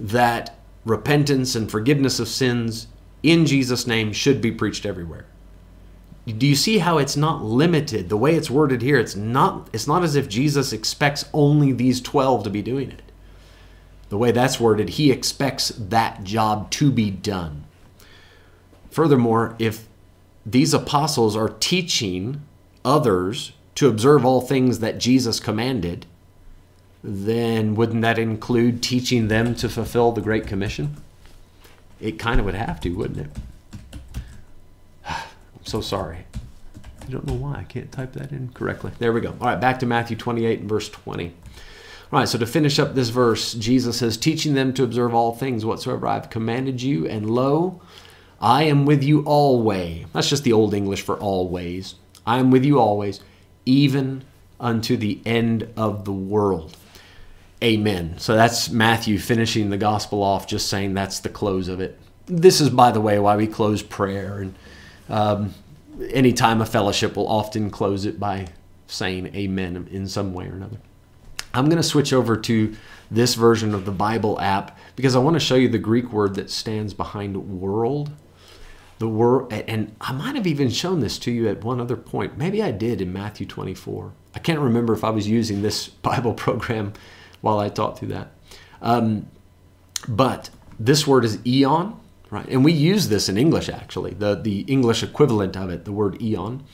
that repentance and forgiveness of sins in Jesus' name should be preached everywhere. Do you see how it's not limited? The way it's worded here, it's not it's not as if Jesus expects only these 12 to be doing it. The way that's worded, he expects that job to be done. Furthermore, if these apostles are teaching others to observe all things that Jesus commanded, then wouldn't that include teaching them to fulfill the Great Commission? It kind of would have to, wouldn't it? I'm so sorry. I don't know why I can't type that in correctly. There we go. All right, back to Matthew 28 and verse 20. All right, so to finish up this verse, Jesus says, teaching them to observe all things whatsoever I have commanded you, and lo, I am with you always. That's just the old English for always. I am with you always, even unto the end of the world. Amen. So that's Matthew finishing the gospel off, just saying that's the close of it. This is, by the way, why we close prayer. And um, any time of fellowship, we'll often close it by saying amen in some way or another. I'm going to switch over to this version of the Bible app because I want to show you the Greek word that stands behind world. The word, and I might have even shown this to you at one other point. Maybe I did in Matthew 24. I can't remember if I was using this Bible program while I talk through that. Um, but this word is eon, right? And we use this in English actually, the, the English equivalent of it, the word eon.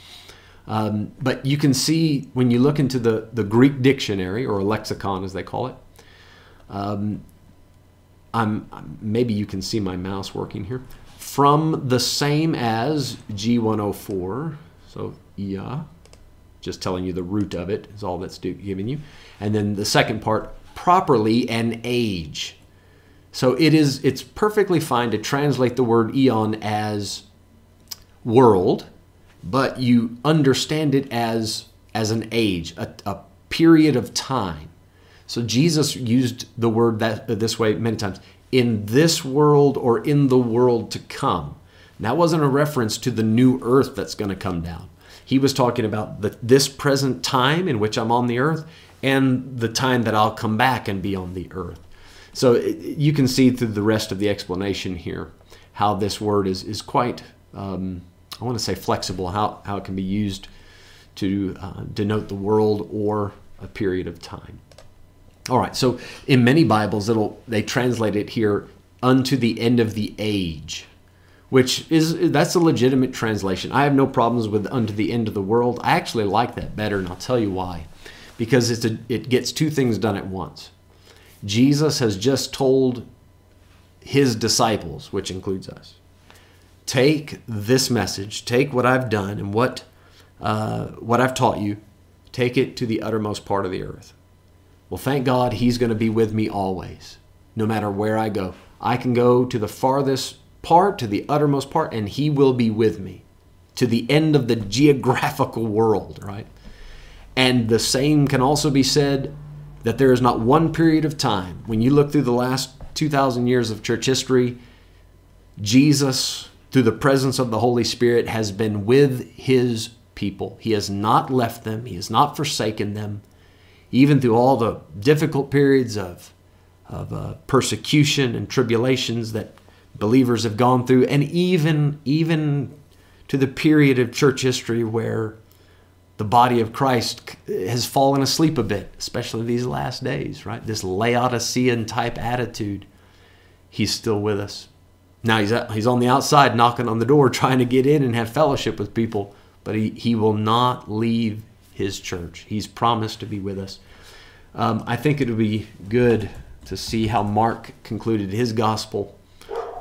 Um, but you can see when you look into the, the Greek dictionary or lexicon as they call it, um, I'm, maybe you can see my mouse working here. from the same as G104. So Ia, just telling you the root of it is all that's giving you. And then the second part, properly and age. So it is it's perfectly fine to translate the word eon as world, but you understand it as as an age, a, a period of time. So Jesus used the word that uh, this way many times in this world or in the world to come. That wasn't a reference to the new earth that's going to come down. He was talking about the, this present time in which I'm on the earth and the time that I'll come back and be on the earth. So you can see through the rest of the explanation here how this word is, is quite, um, I want to say flexible, how, how it can be used to uh, denote the world or a period of time. All right, so in many Bibles, it'll they translate it here unto the end of the age, which is that's a legitimate translation. I have no problems with unto the end of the world. I actually like that better, and I'll tell you why. Because it's a, it gets two things done at once. Jesus has just told his disciples, which includes us, take this message, take what I've done and what uh, what I've taught you, take it to the uttermost part of the earth. Well, thank God He's going to be with me always, no matter where I go. I can go to the farthest part, to the uttermost part, and He will be with me to the end of the geographical world, right? And the same can also be said that there is not one period of time, when you look through the last 2,000 years of church history, Jesus, through the presence of the Holy Spirit, has been with His people. He has not left them, He has not forsaken them even through all the difficult periods of, of uh, persecution and tribulations that believers have gone through, and even, even to the period of church history where the body of Christ has fallen asleep a bit, especially these last days, right? This Laodicean type attitude. He's still with us. Now he's, at, he's on the outside knocking on the door trying to get in and have fellowship with people, but he, he will not leave his church. He's promised to be with us. Um, I think it would be good to see how Mark concluded his gospel.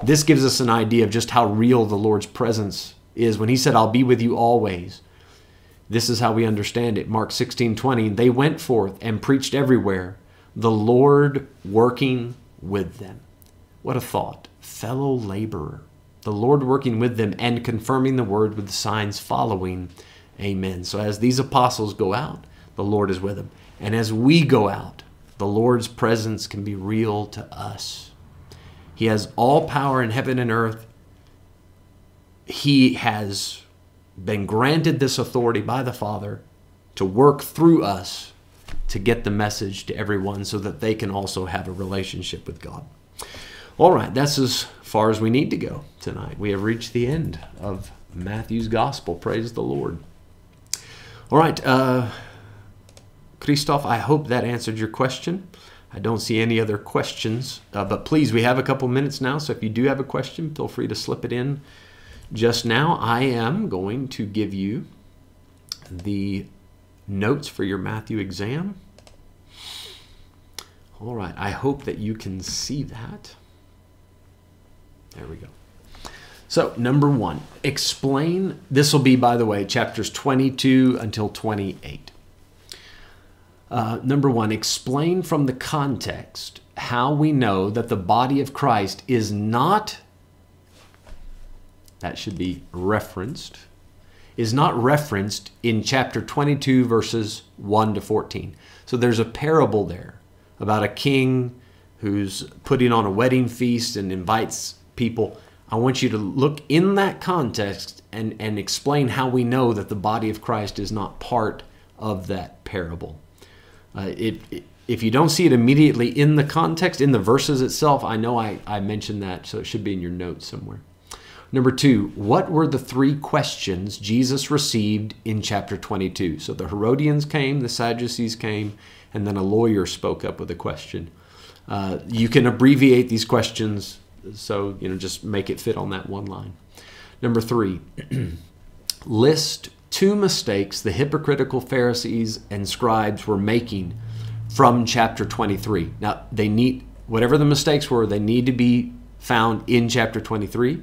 This gives us an idea of just how real the Lord's presence is. When he said, I'll be with you always, this is how we understand it. Mark 16 20. They went forth and preached everywhere, the Lord working with them. What a thought. Fellow laborer. The Lord working with them and confirming the word with the signs following. Amen. So as these apostles go out, the Lord is with them. And as we go out, the Lord's presence can be real to us. He has all power in heaven and earth. He has been granted this authority by the Father to work through us to get the message to everyone so that they can also have a relationship with God. All right, that's as far as we need to go tonight. We have reached the end of Matthew's Gospel. Praise the Lord. All right, uh, Christoph, I hope that answered your question. I don't see any other questions, uh, but please, we have a couple minutes now, so if you do have a question, feel free to slip it in just now. I am going to give you the notes for your Matthew exam. All right, I hope that you can see that. There we go. So, number one, explain. This will be, by the way, chapters 22 until 28. Uh, number one, explain from the context how we know that the body of Christ is not, that should be referenced, is not referenced in chapter 22, verses 1 to 14. So there's a parable there about a king who's putting on a wedding feast and invites people. I want you to look in that context and, and explain how we know that the body of Christ is not part of that parable. Uh, it, it, if you don't see it immediately in the context, in the verses itself, I know I, I mentioned that, so it should be in your notes somewhere. Number two, what were the three questions Jesus received in chapter 22? So the Herodians came, the Sadducees came, and then a lawyer spoke up with a question. Uh, you can abbreviate these questions so, you know, just make it fit on that one line. Number three, list two mistakes the hypocritical Pharisees and scribes were making from chapter 23. Now, they need, whatever the mistakes were, they need to be found in chapter 23.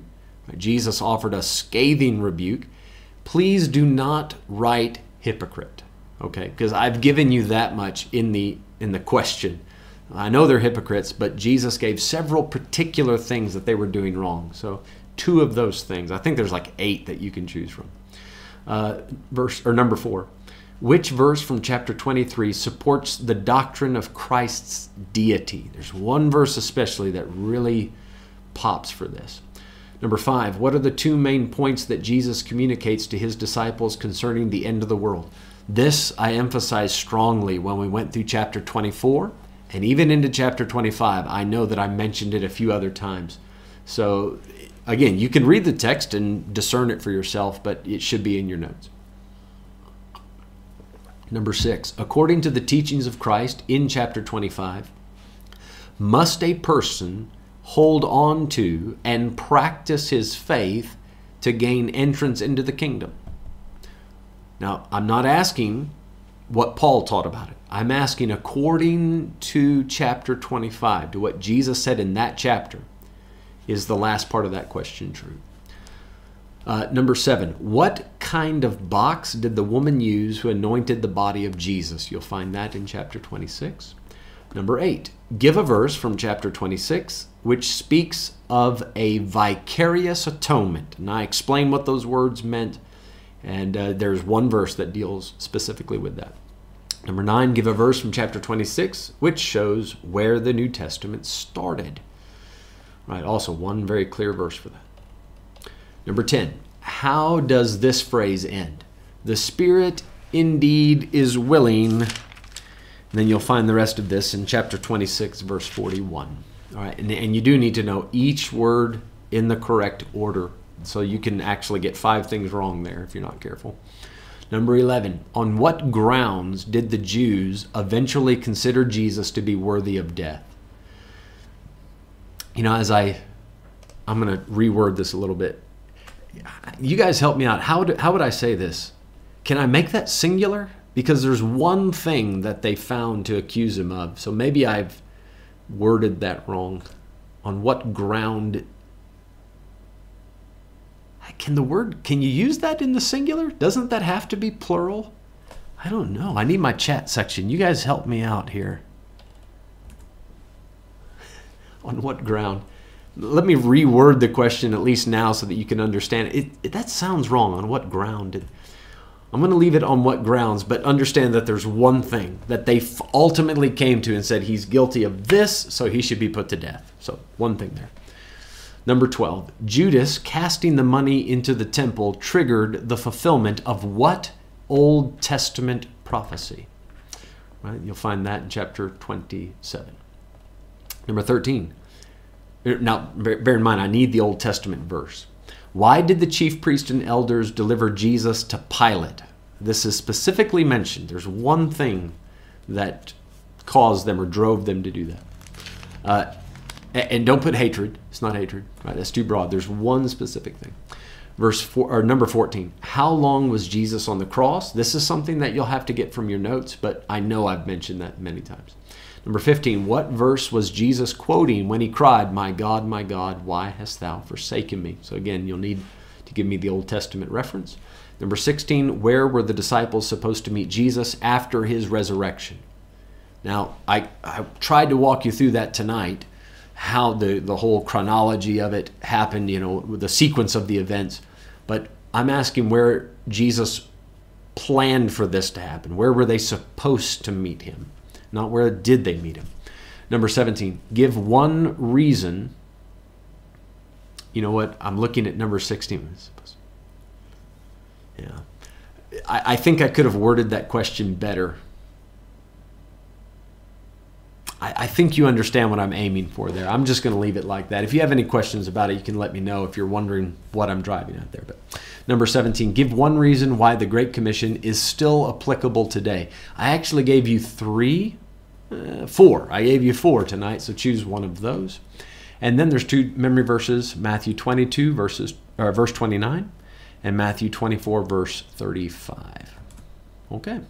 Jesus offered a scathing rebuke. Please do not write hypocrite. Okay, because I've given you that much in the in the question. I know they're hypocrites, but Jesus gave several particular things that they were doing wrong. So two of those things. I think there's like eight that you can choose from. Uh, verse or number four. Which verse from chapter 23 supports the doctrine of Christ's deity? There's one verse especially that really pops for this. Number five, what are the two main points that Jesus communicates to his disciples concerning the end of the world? This I emphasized strongly when we went through chapter 24 and even into chapter 25. I know that I mentioned it a few other times. So, again, you can read the text and discern it for yourself, but it should be in your notes. Number six, according to the teachings of Christ in chapter 25, must a person hold on to and practice his faith to gain entrance into the kingdom? Now, I'm not asking what Paul taught about it. I'm asking according to chapter 25, to what Jesus said in that chapter, is the last part of that question true? Uh, number seven, what kind of box did the woman use who anointed the body of Jesus? You'll find that in chapter 26. Number eight, give a verse from chapter 26 which speaks of a vicarious atonement. And I explain what those words meant, and uh, there's one verse that deals specifically with that. Number nine, give a verse from chapter 26 which shows where the New Testament started. Right, also one very clear verse for that. Number 10, how does this phrase end? The Spirit indeed is willing. And then you'll find the rest of this in chapter 26, verse 41. All right, and, and you do need to know each word in the correct order. So you can actually get five things wrong there if you're not careful. Number 11, on what grounds did the Jews eventually consider Jesus to be worthy of death? You know, as I, I'm going to reword this a little bit you guys help me out. How would, how would I say this? Can I make that singular? Because there's one thing that they found to accuse him of. So maybe I've worded that wrong. On what ground? Can the word, can you use that in the singular? Doesn't that have to be plural? I don't know. I need my chat section. You guys help me out here. On what ground? let me reword the question at least now so that you can understand it. it, that sounds wrong. On what ground? I'm going to leave it on what grounds, but understand that there's one thing that they ultimately came to and said he's guilty of this, so he should be put to death. So, one thing there. Number 12, Judas casting the money into the temple triggered the fulfillment of what Old Testament prophecy? Right? You'll find that in chapter 27. Number 13, er, now, bear in mind, I need the Old Testament verse. Why did the chief priest and elders deliver Jesus to Pilate? This is specifically mentioned. There's one thing that caused them or drove them to do that. Uh, and don't put hatred. It's not hatred. Right? That's too broad. There's one specific thing. Verse four or number 14. How long was Jesus on the cross? This is something that you'll have to get from your notes, but I know I've mentioned that many times. Number 15, what verse was Jesus quoting when he cried, My God, my God, why hast thou forsaken me? So again, you'll need to give me the Old Testament reference. Number 16, where were the disciples supposed to meet Jesus after his resurrection? Now, I, I tried to walk you through that tonight, how the, the whole chronology of it happened, you know, the sequence of the events. But I'm asking where Jesus planned for this to happen. Where were they supposed to meet him? Not where did they meet him. Number 17, give one reason. You know what? I'm looking at number 16. Yeah. I, I think I could have worded that question better. I, I think you understand what I'm aiming for there. I'm just going to leave it like that. If you have any questions about it, you can let me know if you're wondering what I'm driving at there. But number 17, give one reason why the Great Commission is still applicable today. I actually gave you three uh, four. I gave you four tonight, so choose one of those. And then there's two memory verses: Matthew 22 verses or verse 29, and Matthew 24 verse 35. Okay,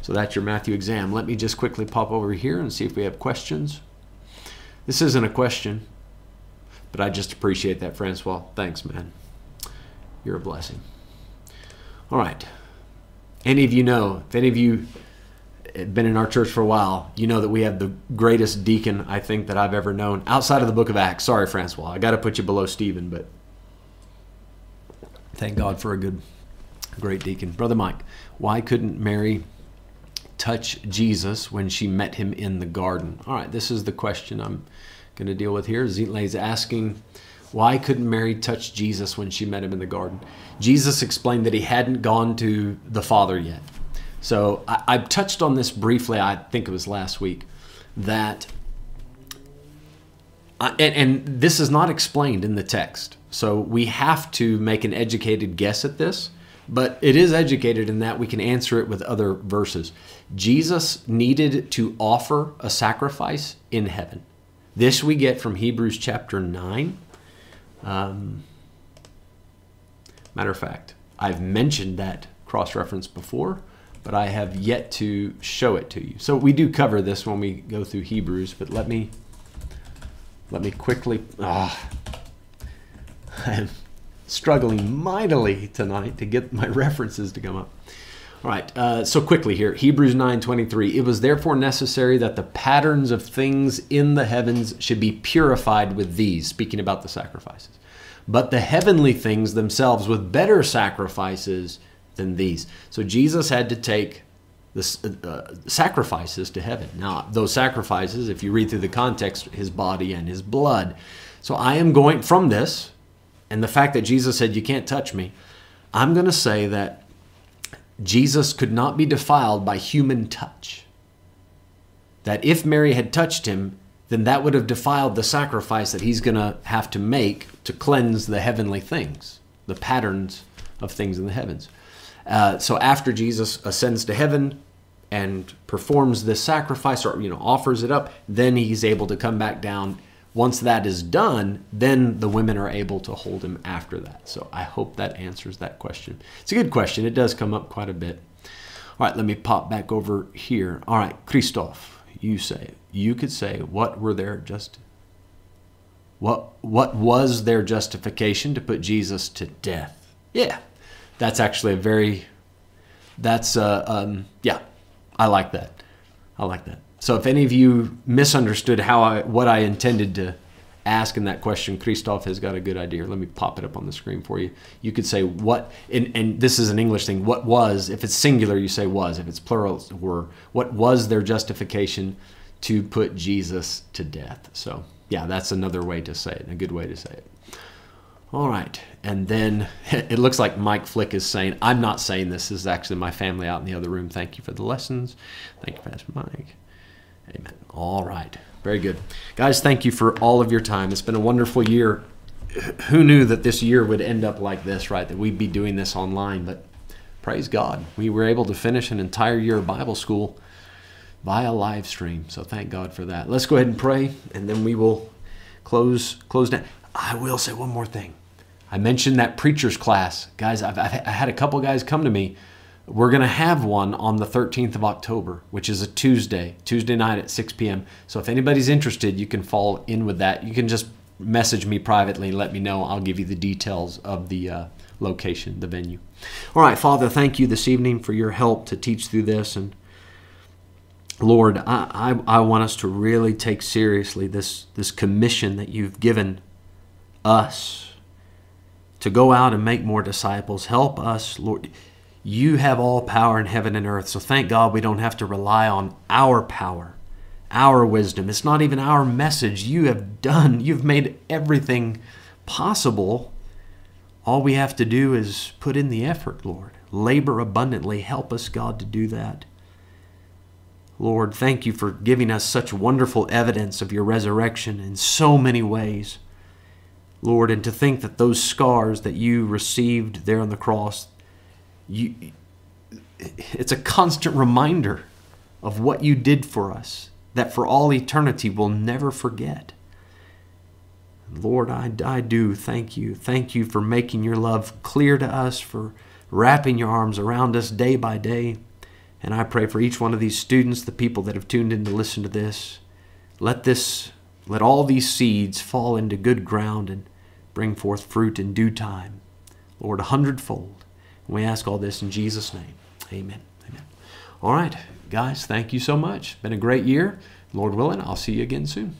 so that's your Matthew exam. Let me just quickly pop over here and see if we have questions. This isn't a question, but I just appreciate that, Francois. Thanks, man. you're a blessing. All right. Any of you know, if any of you been in our church for a while, you know that we have the greatest deacon I think that I've ever known outside of the book of Acts. Sorry, Francois. I got to put you below Stephen, but thank God for a good, great deacon. Brother Mike, why couldn't Mary touch Jesus when she met him in the garden? All right, this is the question I'm going to deal with here. is asking, why couldn't Mary touch Jesus when she met him in the garden? Jesus explained that he hadn't gone to the Father yet. So I, I touched on this briefly, I think it was last week, that, and, and this is not explained in the text. So we have to make an educated guess at this, but it is educated in that we can answer it with other verses. Jesus needed to offer a sacrifice in heaven. This we get from Hebrews chapter 9 um, matter of fact, I've mentioned that cross reference before, but I have yet to show it to you. So we do cover this when we go through Hebrews, but let me let me quickly. Ah, I'm struggling mightily tonight to get my references to come up. All right, uh, so quickly here, Hebrews 9:23. It was therefore necessary that the patterns of things in the heavens should be purified with these, speaking about the sacrifices, but the heavenly things themselves with better sacrifices than these. So Jesus had to take the uh, sacrifices to heaven. Now, those sacrifices, if you read through the context, his body and his blood. So I am going from this, and the fact that Jesus said, "You can't touch me," I'm going to say that Jesus could not be defiled by human touch. That if Mary had touched him, then that would have defiled the sacrifice that he's going to have to make to cleanse the heavenly things, the patterns of things in the heavens. Uh, so after Jesus ascends to heaven and performs this sacrifice or you know offers it up, then he's able to come back down once that is done, then the women are able to hold him after that. So I hope that answers that question. It's a good question. It does come up quite a bit. All right, let me pop back over here. All right, Christoph, you say you could say what were their just what what was their justification to put Jesus to death? Yeah, that's actually a very that's uh um yeah, I like that. I like that. So if any of you misunderstood how I what I intended to ask in that question, Christoph has got a good idea. Let me pop it up on the screen for you. You could say what, and, and this is an English thing. What was? If it's singular, you say was. If it's plural, were. What was their justification to put Jesus to death? So yeah, that's another way to say it. A good way to say it. All right. And then it looks like Mike Flick is saying, I'm not saying this. This is actually my family out in the other room. Thank you for the lessons. Thank you, Pastor Mike. Amen. All right. Very good. Guys, thank you for all of your time. It's been a wonderful year. Who knew that this year would end up like this, right? That we'd be doing this online, but praise God. We were able to finish an entire year of Bible school via live stream. So thank God for that. Let's go ahead and pray and then we will close close down. I will say one more thing. I mentioned that preacher's class. Guys, I've, I've I had a couple guys come to me we're going to have one on the 13th of October, which is a Tuesday, Tuesday night at 6 p.m. So if anybody's interested, you can fall in with that. You can just message me privately let me know. I'll give you the details of the uh, location, the venue. All right, Father, thank you this evening for your help to teach through this. And Lord, I, I, I want us to really take seriously this, this commission that you've given us to go out and make more disciples. Help us, Lord you have all power in heaven and earth. So thank God we don't have to rely on our power, our wisdom. It's not even our message. You have done, you've made everything possible. All we have to do is put in the effort, Lord. Labor abundantly. Help us, God, to do that. Lord, thank you for giving us such wonderful evidence of your resurrection in so many ways. Lord, and to think that those scars that you received there on the cross, you it's a constant reminder of what you did for us that for all eternity we'll never forget. Lord, I, I do thank you. Thank you for making your love clear to us, for wrapping your arms around us day by day. And I pray for each one of these students, the people that have tuned in to listen to this. Let this, let all these seeds fall into good ground and bring forth fruit in due time. Lord, a hundredfold. And We ask all this in Jesus' name. Amen. Amen. All right, guys, thank you so much. Been a great year. Lord willing, I'll see you again soon.